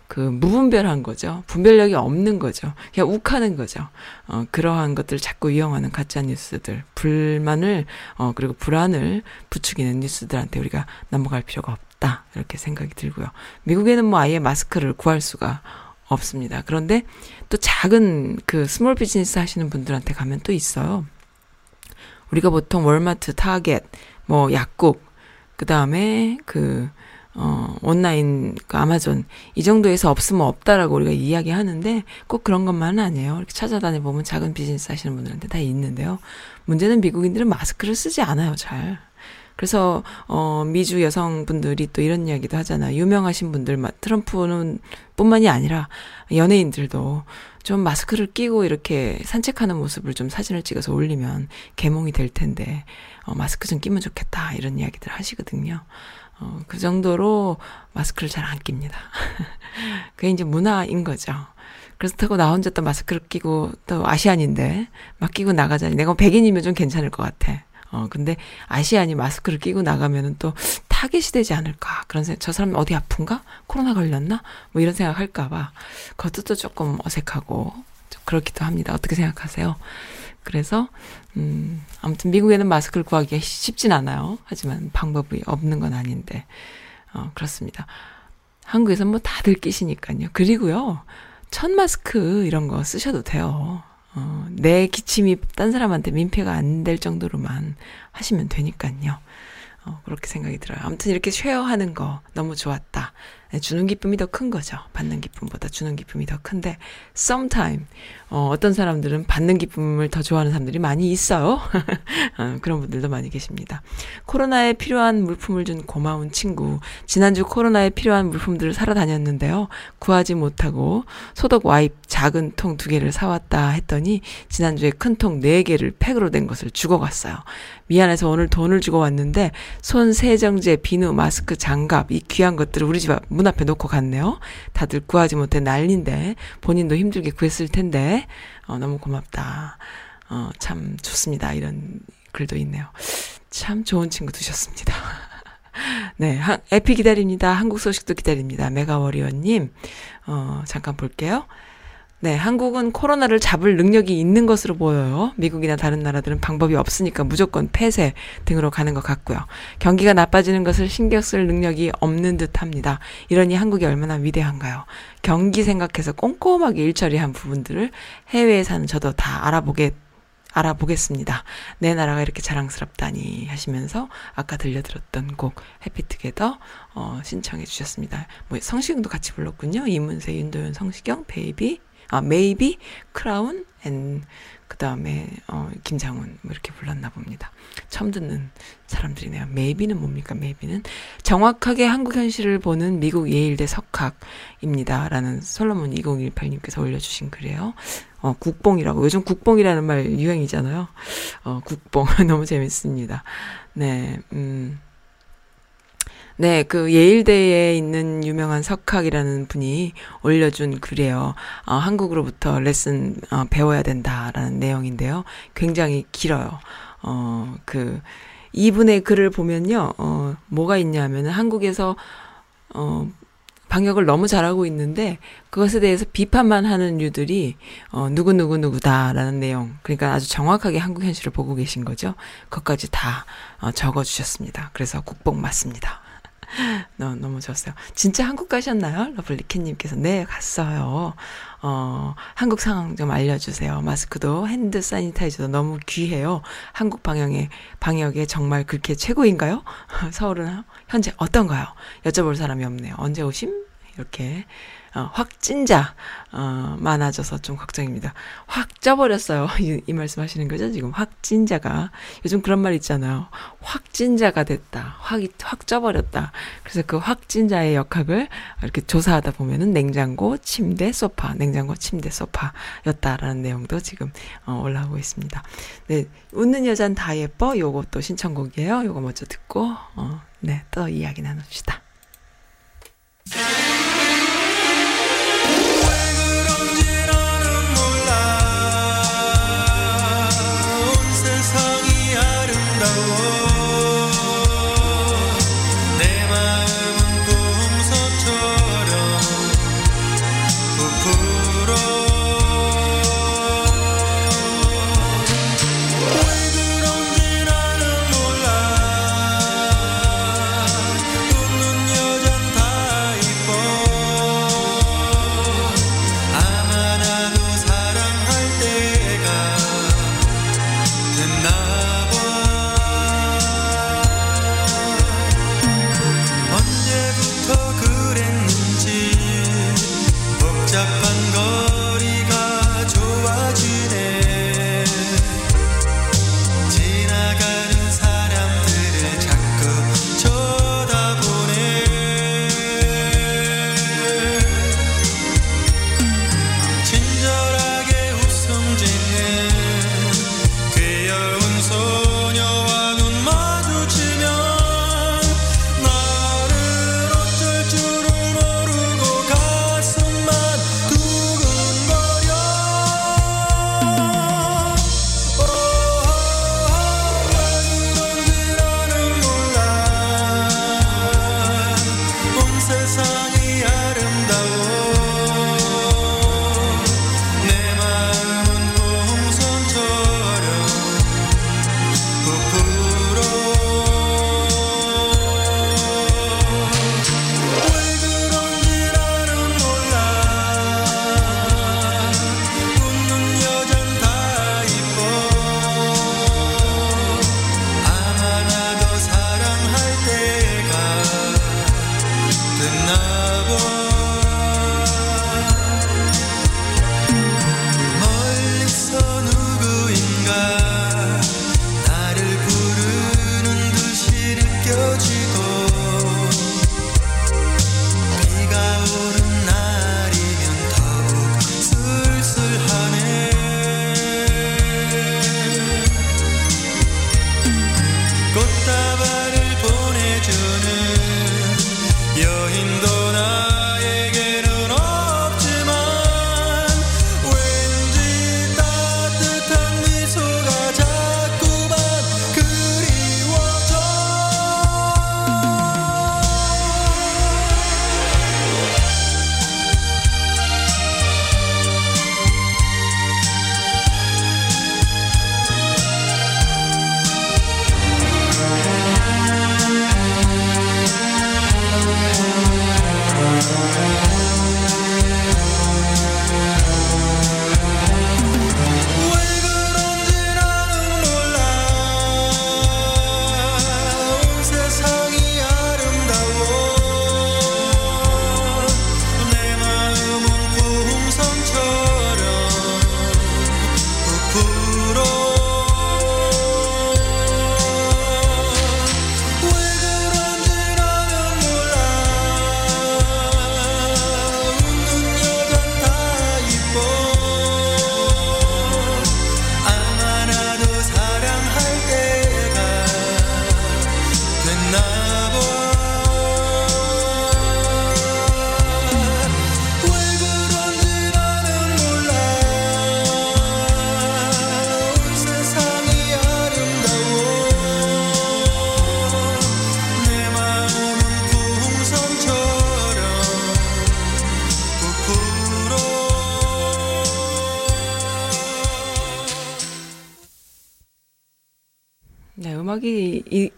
Speaker 2: 그 그 무분별한 거죠. 분별력이 없는 거죠. 그냥 욱하는 거죠. 어, 그러한 것들을 자꾸 이용하는 가짜 뉴스들, 불만을 어 그리고 불안을 부추기는 뉴스들한테 우리가 넘어갈 필요가 없다 이렇게 생각이 들고요. 미국에는 뭐 아예 마스크를 구할 수가 없습니다. 그런데 또 작은 그 small business 하시는 분들한테 가면 또 있어요. 우리가 보통 Walmart, Target, 뭐 약국, 그 다음에 그, 어, 온라인, 그 아마존, 이 정도에서 없으면 없다라고 우리가 이야기 하는데 꼭 그런 것만은 아니에요. 이렇게 찾아다녀 보면 작은 비즈니스 하시는 분들한테 다 있는데요. 문제는 미국인들은 마스크를 쓰지 않아요, 잘. 그래서 어 미주 여성분들이 또 이런 이야기도 하잖아요. 유명하신 분들, 막 트럼프는 뿐만이 아니라 연예인들도 좀 마스크를 끼고 이렇게 산책하는 모습을 좀 사진을 찍어서 올리면 개몽이 될 텐데 어 마스크 좀 끼면 좋겠다 이런 이야기들 하시거든요. 어, 그 정도로 마스크를 잘 안 낍니다. 그게 이제 문화인 거죠. 그렇다고 나 혼자 또 마스크를 끼고 또 아시안인데 막 끼고 나가자니 내가 백인이면 좀 괜찮을 것 같아. 어, 근데 아시안이 마스크를 끼고 나가면은 또 타겟이 되지 않을까. 그런 생각, 저 사람 어디 아픈가? 코로나 걸렸나? 뭐 이런 생각 할까봐. 그것도 또 조금 어색하고 좀 그렇기도 합니다. 어떻게 생각하세요? 그래서, 음, 아무튼 미국에는 마스크를 구하기가 쉽진 않아요. 하지만 방법이 없는 건 아닌데, 어, 그렇습니다. 한국에서 뭐 다들 끼시니까요. 그리고요, 천 마스크 이런 거 쓰셔도 돼요. 어, 내 기침이 딴 사람한테 민폐가 안 될 정도로만 하시면 되니까요. 어, 그렇게 생각이 들어요. 아무튼 이렇게 쉐어하는 거 너무 좋았다. 네, 주는 기쁨이 더 큰 거죠. 받는 기쁨보다 주는 기쁨이 더 큰데, sometime, 어, 어떤 사람들은 받는 기쁨을 더 좋아하는 사람들이 많이 있어요. 어, 그런 분들도 많이 계십니다. 코로나에 필요한 물품을 준 고마운 친구. 지난주 코로나에 필요한 물품들을 사러 다녔는데요. 구하지 못하고 소독 와입 작은 통 두 개를 사왔다 했더니 지난주에 큰 통 네 개를 팩으로 된 것을 주고 갔어요. 미안해서 오늘 돈을 주고 왔는데 손 세정제, 비누, 마스크, 장갑 이 귀한 것들을 우리 집 문 앞에 놓고 갔네요. 다들 구하지 못해 난린데 본인도 힘들게 구했을 텐데 어, 너무 고맙다. 어, 참 좋습니다. 이런 글도 있네요. 참 좋은 친구 두셨습니다. 네, 한, 에피 기다립니다. 한국 소식도 기다립니다. 메가워리어님, 어, 잠깐 볼게요. 네, 한국은 코로나를 잡을 능력이 있는 것으로 보여요. 미국이나 다른 나라들은 방법이 없으니까 무조건 폐쇄 등으로 가는 것 같고요. 경기가 나빠지는 것을 신경 쓸 능력이 없는 듯 합니다. 이러니 한국이 얼마나 위대한가요? 경기 생각해서 꼼꼼하게 일처리한 부분들을 해외에 사는 저도 다 알아보게 알아보겠습니다. 내 나라가 이렇게 자랑스럽다니 하시면서 아까 들려드렸던 곡 Happy Together 어, 신청해 주셨습니다. 뭐 성시경도 같이 불렀군요. 이문세, 윤도현, 성시경, 베이비, 아 메이비, 크라운, 앤 그다음에 어 김장훈 뭐 이렇게 불렀나 봅니다. 처음 듣는 사람들이네요. 메이비는 뭡니까? 메이비는 정확하게 한국 현실을 보는 미국 예일대 석학입니다 라는 솔로몬 2018님께서 올려주신 글이에요. 어, 국뽕이라고. 요즘 국뽕이라는 말 유행이잖아요. 어, 국뽕. 너무 재밌습니다. 네, 음. 네, 그 예일대에 있는 유명한 석학이라는 분이 올려준 글이에요. 어, 한국으로부터 레슨 어, 배워야 된다라는 내용인데요. 굉장히 길어요. 어, 그 이분의 글을 보면요. 어, 뭐가 있냐면은 한국에서 어 방역을 너무 잘하고 있는데 그것에 대해서 비판만 하는 유들이 어 누구 누구 누구다라는 내용. 그러니까 아주 정확하게 한국 현실을 보고 계신 거죠. 그것까지 다 어, 적어 주셨습니다. 그래서 국뽕 맞습니다. 너무, 너무 좋았어요. 진짜 한국 가셨나요? 러블리키님께서. 네, 갔어요. 어, 한국 상황 좀 알려주세요. 마스크도 hand sanitizer도 너무 귀해요. 한국 방역에, 방역에 정말 그렇게 최고인가요? 서울은 현재 어떤가요? 여쭤볼 사람이 없네요. 언제 오심?
Speaker 6: 이렇게 어, 확진자 어, 많아져서 좀 걱정입니다. 확 쪄버렸어요. 이, 이 말씀하시는 거죠? 지금 확진자가 요즘 그런 말 있잖아요. 확진자가 됐다. 확 확 쪄버렸다. 그래서 그 확진자의 역학을 이렇게 조사하다 보면은 냉장고, 침대, 소파, 냉장고, 침대, 소파였다라는 내용도 지금 어, 올라오고 있습니다. 네, 웃는 여잔 다 예뻐. 요것도 신청곡이에요. 요거 먼저 듣고 어, 네, 또 이야기 나눕시다.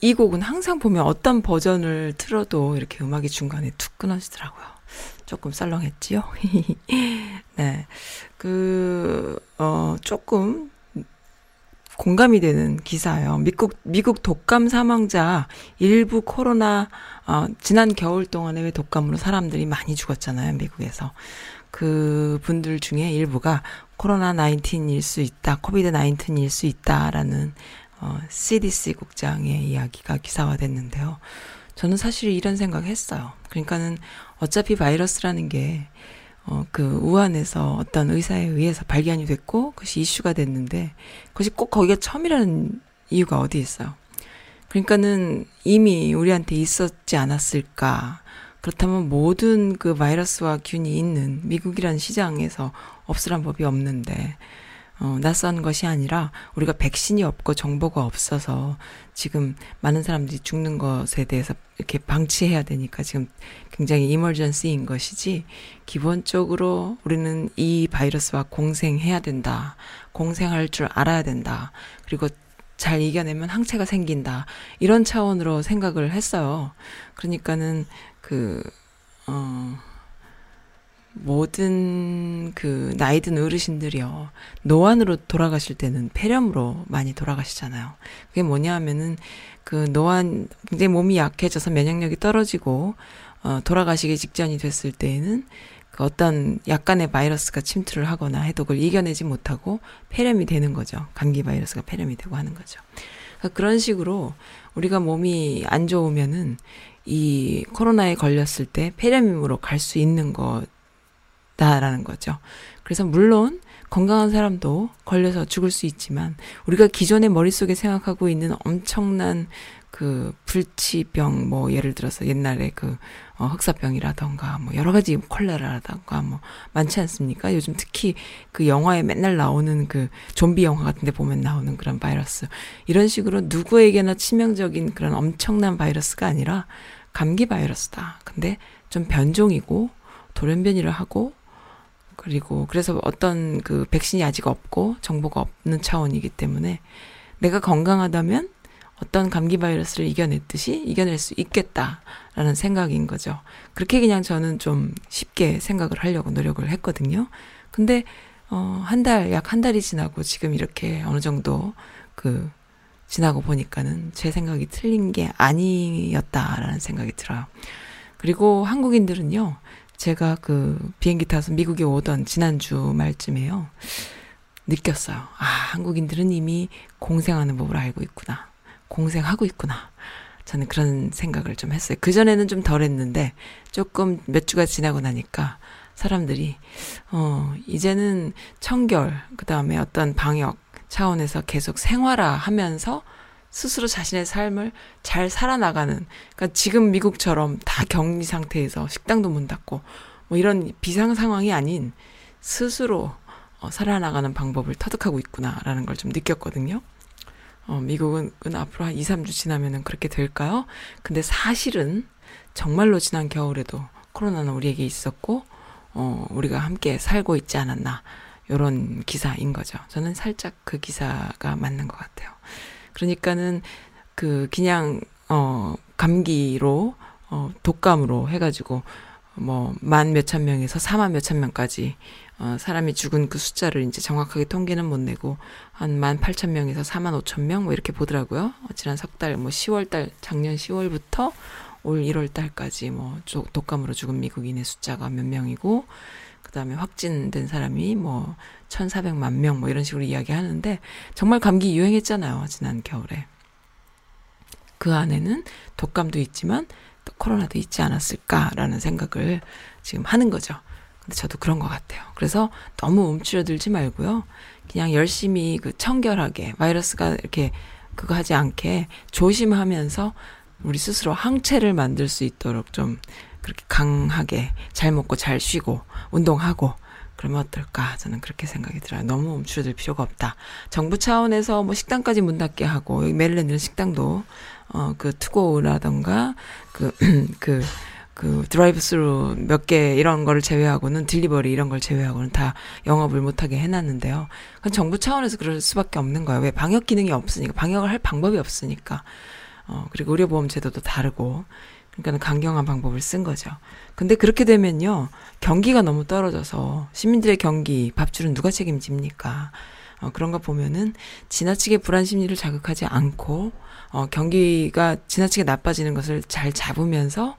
Speaker 6: 이 곡은 항상 보면 어떤 버전을 틀어도 이렇게 음악이 중간에 툭 끊어지더라고요. 조금 썰렁했지요? 네. 그, 어, 조금
Speaker 2: 공감이 되는 기사예요. 미국, 미국 독감 사망자 일부 코로나, 어, 지난 겨울 동안에 왜 독감으로 사람들이 많이 죽었잖아요. 미국에서. 그 분들 중에 일부가 코로나 19일 수 있다, 코비드 19일 수 있다라는 어, CDC 국장의 이야기가 기사화됐는데요. 저는 사실 이런 생각했어요. 그러니까는 어차피 바이러스라는 게 어, 그 우한에서 어떤 의사에 의해서 발견이 됐고 그것이 이슈가 됐는데 그것이 꼭 거기가 처음이라는 이유가 어디 있어요. 그러니까는 이미 우리한테 있었지 않았을까. 그렇다면 모든 그 바이러스와 균이 있는 미국이라는 시장에서 없으란 법이 없는데 어, 낯선 것이 아니라 우리가 백신이 없고 정보가 없어서 지금 많은 사람들이 죽는 것에 대해서 이렇게 방치해야 되니까 지금 굉장히 이멀전시인 것이지 기본적으로 우리는 이 바이러스와 공생해야 된다. 공생할 줄 알아야 된다. 그리고 잘 이겨내면 항체가 생긴다. 이런 차원으로 생각을 했어요. 그러니까는 그, 어, 모든 그 나이 든 어르신들이요. 노안으로 돌아가실 때는 폐렴으로 많이 돌아가시잖아요. 그게 뭐냐 하면은 그 노안 굉장히 몸이 약해져서 면역력이 떨어지고 어 돌아가시기 직전이 됐을 때에는 그 어떤 약간의 바이러스가 침투를 하거나 해도 그걸 이겨내지 못하고 폐렴이 되는 거죠. 감기 바이러스가 폐렴이 되고 하는 거죠. 그러니까 그런 식으로 우리가 몸이 안 좋으면은 이 코로나에 걸렸을 때 폐렴으로 갈 수 있는 거다라는 거죠. 그래서 물론 건강한 사람도 걸려서 죽을 수 있지만 우리가 기존에 머릿속에 생각하고 있는 엄청난 그 불치병 뭐 예를 들어서 옛날에 그 어, 흑사병이라던가 뭐 여러 가지 콜레라라던가 뭐 많지 않습니까? 요즘 특히 그 영화에 맨날 나오는 그 좀비 영화 같은 데 보면 나오는 그런 바이러스 이런 식으로 누구에게나 치명적인 그런 엄청난 바이러스가 아니라 감기 바이러스다. 근데 좀 변종이고 돌연변이를 하고 그리고 그래서 어떤 그 백신이 아직 없고 정보가 없는 차원이기 때문에 내가 건강하다면 어떤 감기 바이러스를 이겨냈듯이 이겨낼 수 있겠다라는 생각인 거죠. 그렇게 그냥 저는 좀 쉽게 생각을 하려고 노력을 했거든요. 근데 어, 한 달, 약 한 달이 지나고 지금 이렇게 어느 정도 그 지나고 보니까는 제 생각이 틀린 게 아니었다라는 생각이 들어요. 그리고 한국인들은요, 제가 그 비행기 타서 미국에 오던 지난주 말쯤에요, 느꼈어요. 아, 한국인들은 이미 공생하는 법을 알고 있구나. 공생하고 있구나. 저는 그런 생각을 좀 했어요. 그전에는 좀 덜 했는데, 조금 몇 주가 지나고 나니까, 사람들이, 어, 이제는 청결, 그 다음에 어떤 방역 차원에서 계속 생활화 하면서 스스로 자신의 삶을 잘 살아나가는, 그러니까 지금 미국처럼 다 격리 상태에서 식당도 문 닫고, 뭐 이런 비상 상황이 아닌 스스로 어, 살아나가는 방법을 터득하고 있구나라는 걸 좀 느꼈거든요. 어, 미국은 앞으로 한 2, 3주 지나면은 그렇게 될까요? 근데 사실은 정말로 지난 겨울에도 코로나는 우리에게 있었고, 어, 우리가 함께 살고 있지 않았나. 요런 기사인 거죠. 저는 살짝 그 기사가 맞는 것 같아요. 그러니까는 그 그냥 어 감기로 어 독감으로 해가지고 뭐 만 몇천 명에서 사만 몇천 명까지 어 사람이 죽은 그 숫자를 이제 정확하게 통계는 못 내고 한 만 팔천 명에서 사만 오천 명 뭐 이렇게 보더라고요. 어, 지난 석 달 뭐 10월 달 작년 10월부터 올 1월 달까지 뭐 독감으로 죽은 미국인의 숫자가 몇 명이고 그 다음에 확진된 사람이 뭐 1,400만 명 뭐 이런 식으로 이야기 하는데 정말 감기 유행했잖아요. 지난 겨울에. 그 안에는 독감도 있지만 또 코로나도 있지 않았을까라는 생각을 지금 하는 거죠. 근데 저도 그런 것 같아요. 그래서 너무 움츠러들지 말고요. 그냥 열심히 그 청결하게 바이러스가 이렇게 그거 하지 않게 조심하면서 우리 스스로 항체를 만들 수 있도록 좀 그렇게 강하게 잘 먹고 잘 쉬고 운동하고 그러면 어떨까? 저는 그렇게 생각이 들어요. 너무 움츠러들 필요가 없다. 정부 차원에서 뭐 식당까지 문 닫게 하고, 여기 메릴랜드는 식당도, 어, 그 투고라던가, 그, 그, 그 drive through 몇 개 이런 거를 제외하고는 delivery 이런 걸 제외하고는 다 영업을 못하게 해놨는데요. 그건 정부 차원에서 그럴 수밖에 없는 거예요. 왜 방역 기능이 없으니까 방역을 할 방법이 없으니까. 어 그리고 의료보험 제도도 다르고 그러니까는 강경한 방법을 쓴 거죠. 근데 그렇게 되면요. 경기가 너무 떨어져서 시민들의 경기, 밥줄은 누가 책임집니까? 어, 그런 거 보면은 지나치게 불안 심리를 자극하지 않고 어, 경기가 지나치게 나빠지는 것을 잘 잡으면서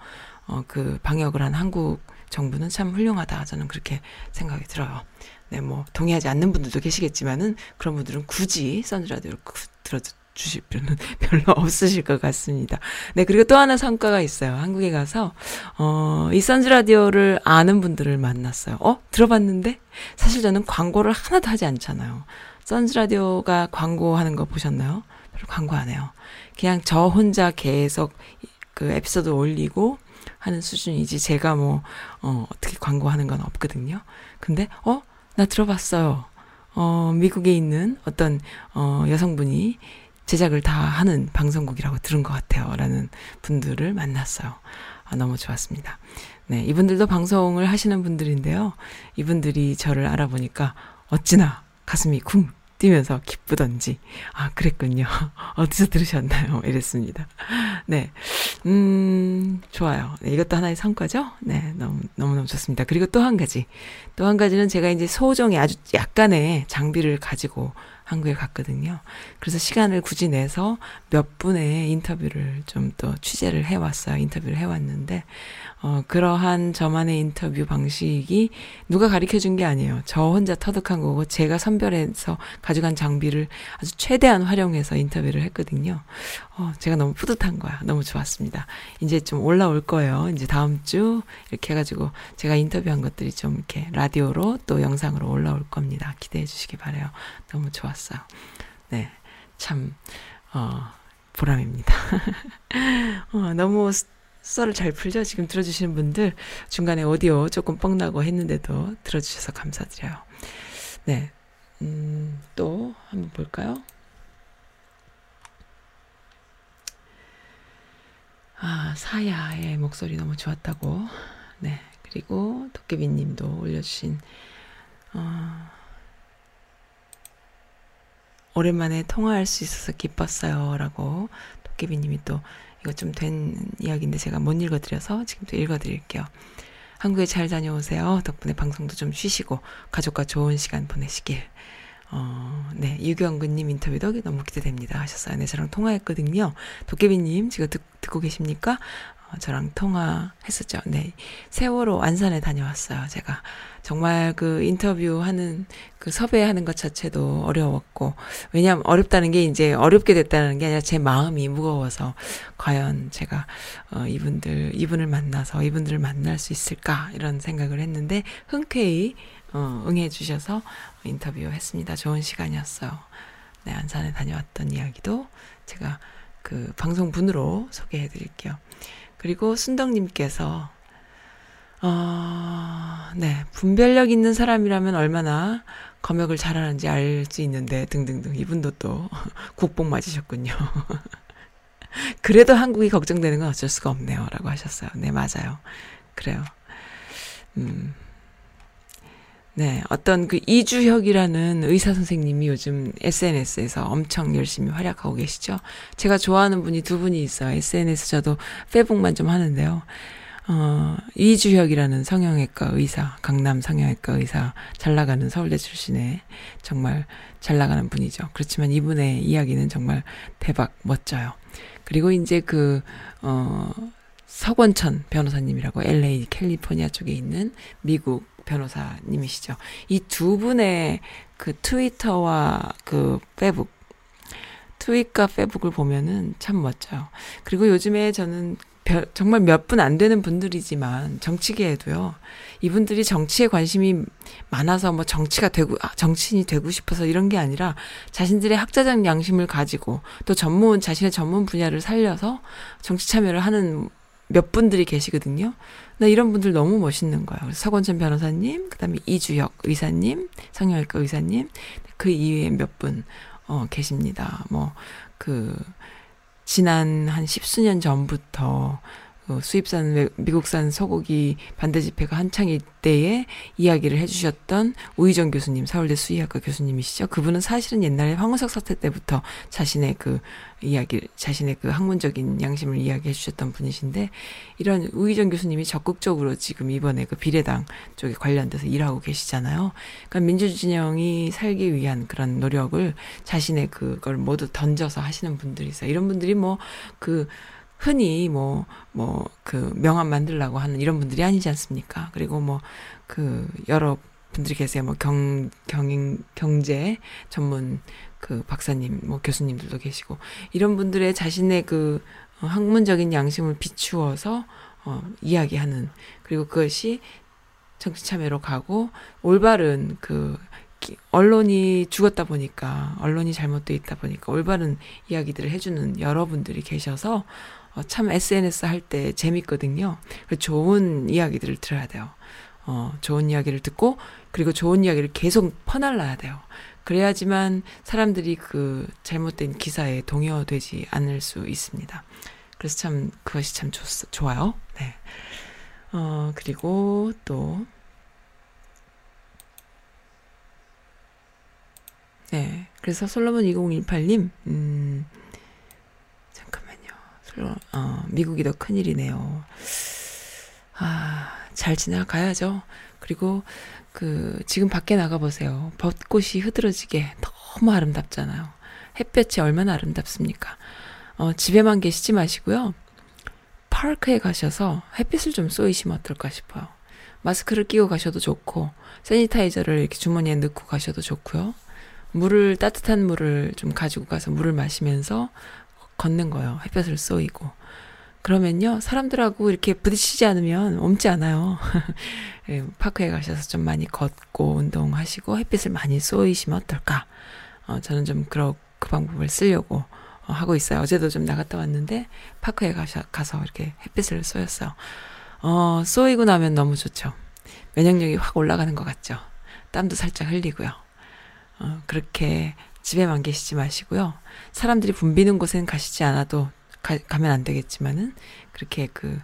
Speaker 2: 어, 그 방역을 한 한국 정부는 참 훌륭하다. 저는 그렇게 생각이 들어요. 네, 뭐 동의하지 않는 분들도 계시겠지만은 그런 분들은 굳이 선즈라디오를 들어 주실 필요는 별로 없으실 것 같습니다. 네, 그리고 또 하나 성과가 있어요. 한국에 가서 어, 이 선즈 라디오를 아는 분들을 만났어요. 어, 들어봤는데 사실 저는 광고를 하나도 하지 않잖아요. 선즈 라디오가 광고하는 거 보셨나요? 별로 광고 안 해요. 그냥 저 혼자 계속 그 에피소드 올리고 하는 수준이지 제가 뭐 어, 어떻게 광고하는 건 없거든요. 근데 어, 나 들어봤어요. 어, 미국에 있는 어떤 어, 여성분이 제작을 다 하는 방송국이라고 들은 것 같아요. 라는 분들을 만났어요. 아, 너무 좋았습니다. 네, 이분들도 방송을 하시는 분들인데요. 이분들이 저를 알아보니까 어찌나 가슴이 쿵 뛰면서 기쁘던지, 아, 그랬군요. 어디서 들으셨나요? 이랬습니다. 네. 음, 좋아요. 네, 이것도 하나의 성과죠? 네, 너무, 너무너무 좋습니다. 그리고 또 한 가지. 또 한 가지는 제가 이제 소정의 아주 약간의 장비를 가지고 한국에 갔거든요. 그래서 시간을 굳이 내서 몇 분의 인터뷰를 좀 또 취재를 해왔어요. 인터뷰를 해왔는데, 어, 그러한 저만의 인터뷰 방식이 누가 가르쳐 준 게 아니에요. 저 혼자 터득한 거고, 제가 선별해서 가져간 장비를 아주 최대한 활용해서 인터뷰를 했거든요. 어, 제가 너무 뿌듯한 거야. 너무 좋았습니다. 이제 좀 올라올 거예요. 이제 다음 주 이렇게 해가지고 제가 인터뷰한 것들이 좀 이렇게 라디오로 또 영상으로 올라올 겁니다. 기대해 주시기 바래요. 너무 좋았어요. 네. 참, 어, 보람입니다. 어, 너무 썰을 잘 풀죠? 지금 들어주시는 분들 중간에 오디오 조금 뻥나고 했는데도 들어주셔서 감사드려요. 네. 음, 또 한번 볼까요? 아, 사야의 목소리 너무 좋았다고. 네. 그리고 도깨비 님도 올려주신, 어, 오랜만에 통화할 수 있어서 기뻤어요. 라고 도깨비 님이 또 이거 좀된 이야기인데 제가 못 읽어드려서 지금 또 읽어드릴게요. 한국에 잘 다녀오세요. 덕분에 방송도 좀 쉬시고 가족과 좋은 시간 보내시길. 어, 네, 유경근님 인터뷰도 너무 기대됩니다 하셨어요. 네, 저랑 통화했거든요. 도깨비님 지금 듣, 듣고 계십니까? 어, 저랑 통화했었죠. 네, 세월호 안산에 다녀왔어요. 제가 정말 그 인터뷰하는 그 섭외하는 것 자체도 어려웠고 왜냐하면 어렵다는 게 이제 어렵게 됐다는 게 아니라 제 마음이 무거워서 과연 제가 어, 이분들 이분을 만나서 이분들을 만날 수 있을까 이런 생각을 했는데 흔쾌히 어, 응해 주셔서 인터뷰했습니다. 좋은 시간이었어요. 네, 안산에 다녀왔던 이야기도 제가 그 방송분으로 소개해 드릴게요. 그리고 순덕님께서 어, 네, 분별력 있는 사람이라면 얼마나 검역을 잘하는지 알 수 있는데 등등등 이분도 또 국뽕 맞으셨군요. 그래도 한국이 걱정되는 건 어쩔 수가 없네요 라고 하셨어요. 네, 맞아요. 그래요. 음. 네, 어떤 그 이주혁이라는 의사 선생님이 요즘 SNS에서 엄청 열심히 활약하고 계시죠. 제가 좋아하는 분이 두 분이 있어요. SNS 저도 페북만 좀 하는데요. 어, 이주혁이라는 성형외과 의사, 강남 성형외과 의사, 잘 나가는 서울대 출신의 정말 잘 나가는 분이죠. 그렇지만 이분의 이야기는 정말 대박 멋져요. 그리고 이제 그, 어, 석원천 변호사님이라고 LA 캘리포니아 쪽에 있는 미국 변호사님이시죠. 이 두 분의 그 트위터와 그 페북, 트윗과 페북을 보면은 참 멋져요. 그리고 요즘에 저는 정말 몇 분 안 되는 분들이지만 정치계에도요. 이분들이 정치에 관심이 많아서 뭐 정치가 되고 아, 정치인이 되고 싶어서 이런 게 아니라 자신들의 학자적 양심을 가지고 또 전문 자신의 전문 분야를 살려서 정치 참여를 하는 몇 분들이 계시거든요. 나 이런 분들 너무 멋있는 거예요. 서건천 변호사님, 그다음에 이주혁 의사님, 성형외과 의사님, 그 이외에 몇 분, 어, 계십니다. 뭐, 그, 지난 한 십수년 전부터, 그 수입산 외- 미국산 소고기 반대 집회가 한창일 때에 이야기를 해주셨던 우희정 교수님 서울대 수의학과 교수님이시죠. 그분은 사실은 옛날에 황우석 사태 때부터 자신의 그 이야기 자신의 그 학문적인 양심을 이야기해 주셨던 분이신데 이런 우희정 교수님이 적극적으로 지금 이번에 그 비례당 쪽에 관련돼서 일하고 계시잖아요. 그러니까 민주진영이 살기 위한 그런 노력을 자신의 그걸 모두 던져서 하시는 분들이 있어요. 이런 분들이 뭐그 흔히 뭐 뭐 그 명함 만들라고 하는 이런 분들이 아니지 않습니까? 그리고 뭐 그 여러 분들이 계세요. 뭐 경 경영 경제 전문 그 박사님, 뭐 교수님들도 계시고 이런 분들의 자신의 그 어, 학문적인 양심을 비추어서 어 이야기하는 그리고 그것이 정치 참여로 가고 올바른 그 기- 언론이 죽었다 보니까 언론이 잘못돼 있다 보니까 올바른 이야기들을 해주는 여러분들이 계셔서 어, 참 SNS 할 때 재밌거든요. 그 좋은 이야기들을 들어야 돼요. 어, 좋은 이야기를 듣고 그리고 좋은 이야기를 계속 퍼날라야 돼요. 그래야지만 사람들이 그 잘못된 기사에 동요되지 않을 수 있습니다. 그래서 참 그것이 참 좋, 좋아요. 네. 어, 그리고 또 네. 그래서 솔로몬 2018님, 음, 잠깐만요. 솔로, 어, 미국이 더 큰일이네요. 아, 잘 지나가야죠. 그리고 그, 지금 밖에 나가보세요. 벚꽃이 흐드러지게 너무 아름답잖아요. 햇볕이 얼마나 아름답습니까? 어, 집에만 계시지 마시고요. 파크에 가셔서 햇빛을 좀 쏘이시면 어떨까 싶어요. 마스크를 끼고 가셔도 좋고, 세니타이저를 이렇게 주머니에 넣고 가셔도 좋고요. 물을 따뜻한 물을 좀 가지고 가서 물을 마시면서 걷는 거예요. 햇볕을 쏘이고. 그러면요, 사람들하고 이렇게 부딪히지 않으면 옮지 않아요. 예, 파크에 가셔서 좀 많이 걷고 운동하시고 햇빛을 많이 쏘이시면 어떨까? 어, 저는 좀 그러, 그 방법을 쓰려고 어, 하고 있어요. 어제도 좀 나갔다 왔는데 파크에 가셔, 가서 이렇게 햇빛을 쏘였어요. 어, 쏘이고 나면 너무 좋죠. 면역력이 확 올라가는 것 같죠. 땀도 살짝 흘리고요. 어, 그렇게 집에만 계시지 마시고요. 사람들이 붐비는 곳엔 가시지 않아도 가, 가면 안 되겠지만은 그렇게 그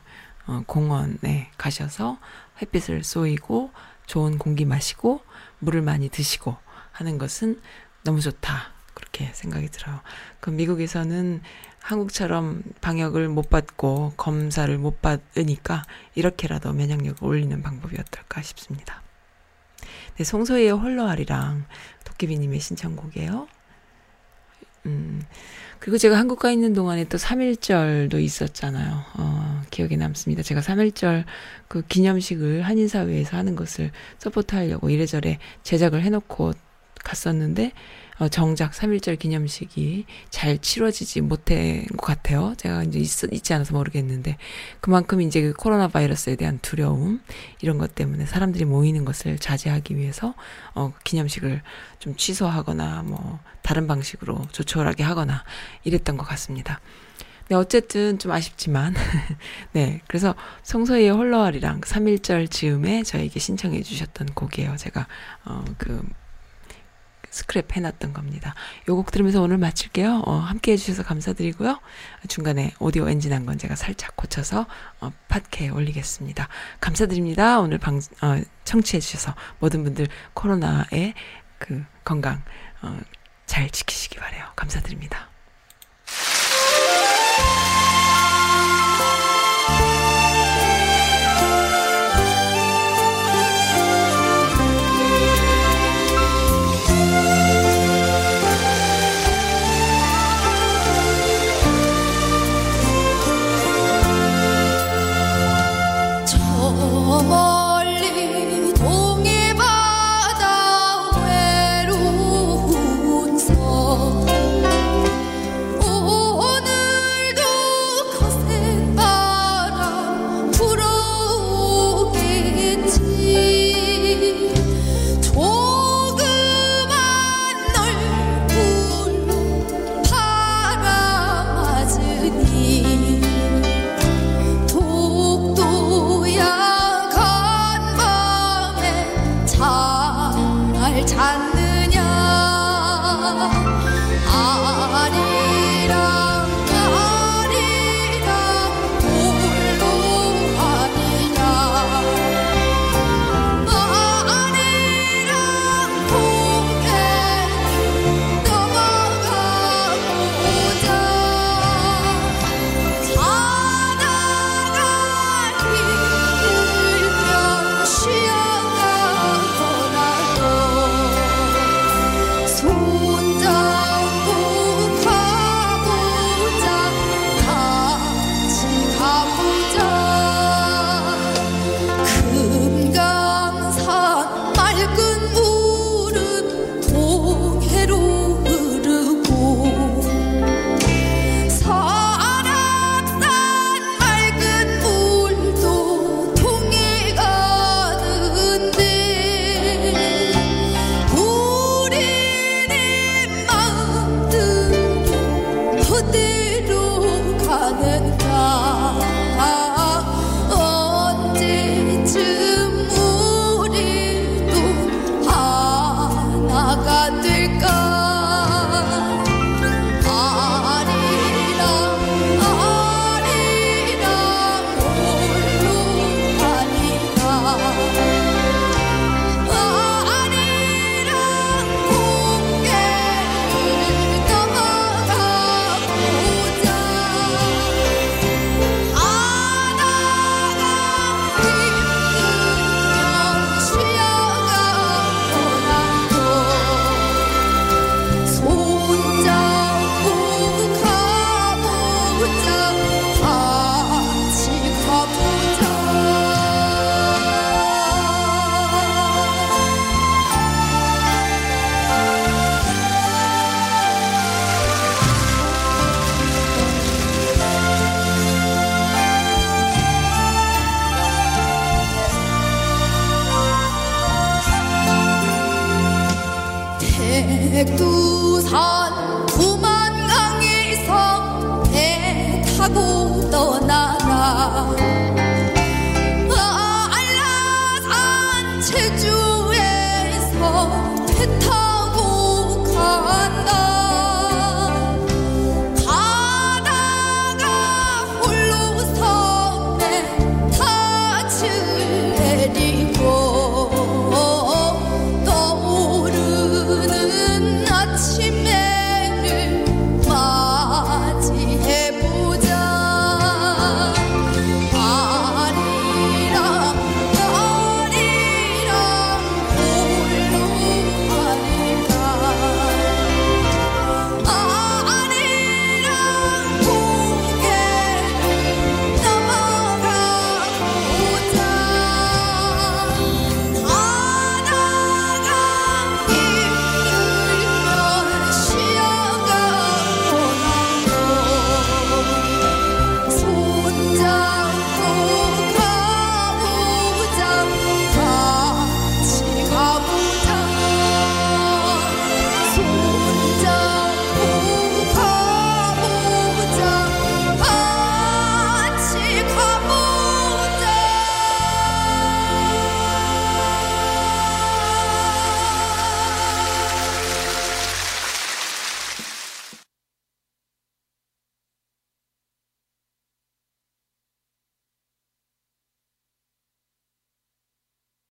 Speaker 2: 어, 공원에 가셔서 햇빛을 쏘이고 좋은 공기 마시고 물을 많이 드시고 하는 것은 너무 좋다. 그렇게 생각이 들어요. 그 미국에서는 한국처럼 방역을 못 받고 검사를 못 받으니까 이렇게라도 면역력을 올리는 방법이 어떨까 싶습니다. 네, 송소희의 홀로아리랑 도깨비님의 신청곡이에요. 음, 그리고 제가 한국 가 있는 동안에 또 3.1절도 있었잖아요. 어, 기억에 남습니다. 제가 3.1절 그 기념식을 한인사회에서 하는 것을 support 하려고 이래저래 제작을 해놓고 갔었는데, 어, 정작 3.1절 기념식이 잘 치러지지 못한 것 같아요. 제가 이제 있, 있지 않아서 모르겠는데, 그만큼 이제 그 코로나 바이러스에 대한 두려움, 이런 것 때문에 사람들이 모이는 것을 자제하기 위해서, 어, 기념식을 좀 취소하거나, 뭐, 다른 방식으로 조촐하게 하거나, 이랬던 것 같습니다. 네, 어쨌든 좀 아쉽지만, 네, 그래서 송소희의 홀로아리랑 3.1절 즈음에 저에게 신청해 주셨던 곡이에요. 제가, 어, 그, 스크랩 해놨던 겁니다. 요 곡 들으면서 오늘 마칠게요. 어, 함께 해주셔서 감사드리고요. 중간에 오디오 엔진 한 건 제가 살짝 고쳐서 어, 팟캐에 올리겠습니다. 감사드립니다. 오늘 방, 어, 청취해주셔서 모든 분들 코로나의 그 건강 어, 잘 지키시기 바래요.
Speaker 7: 감사드립니다.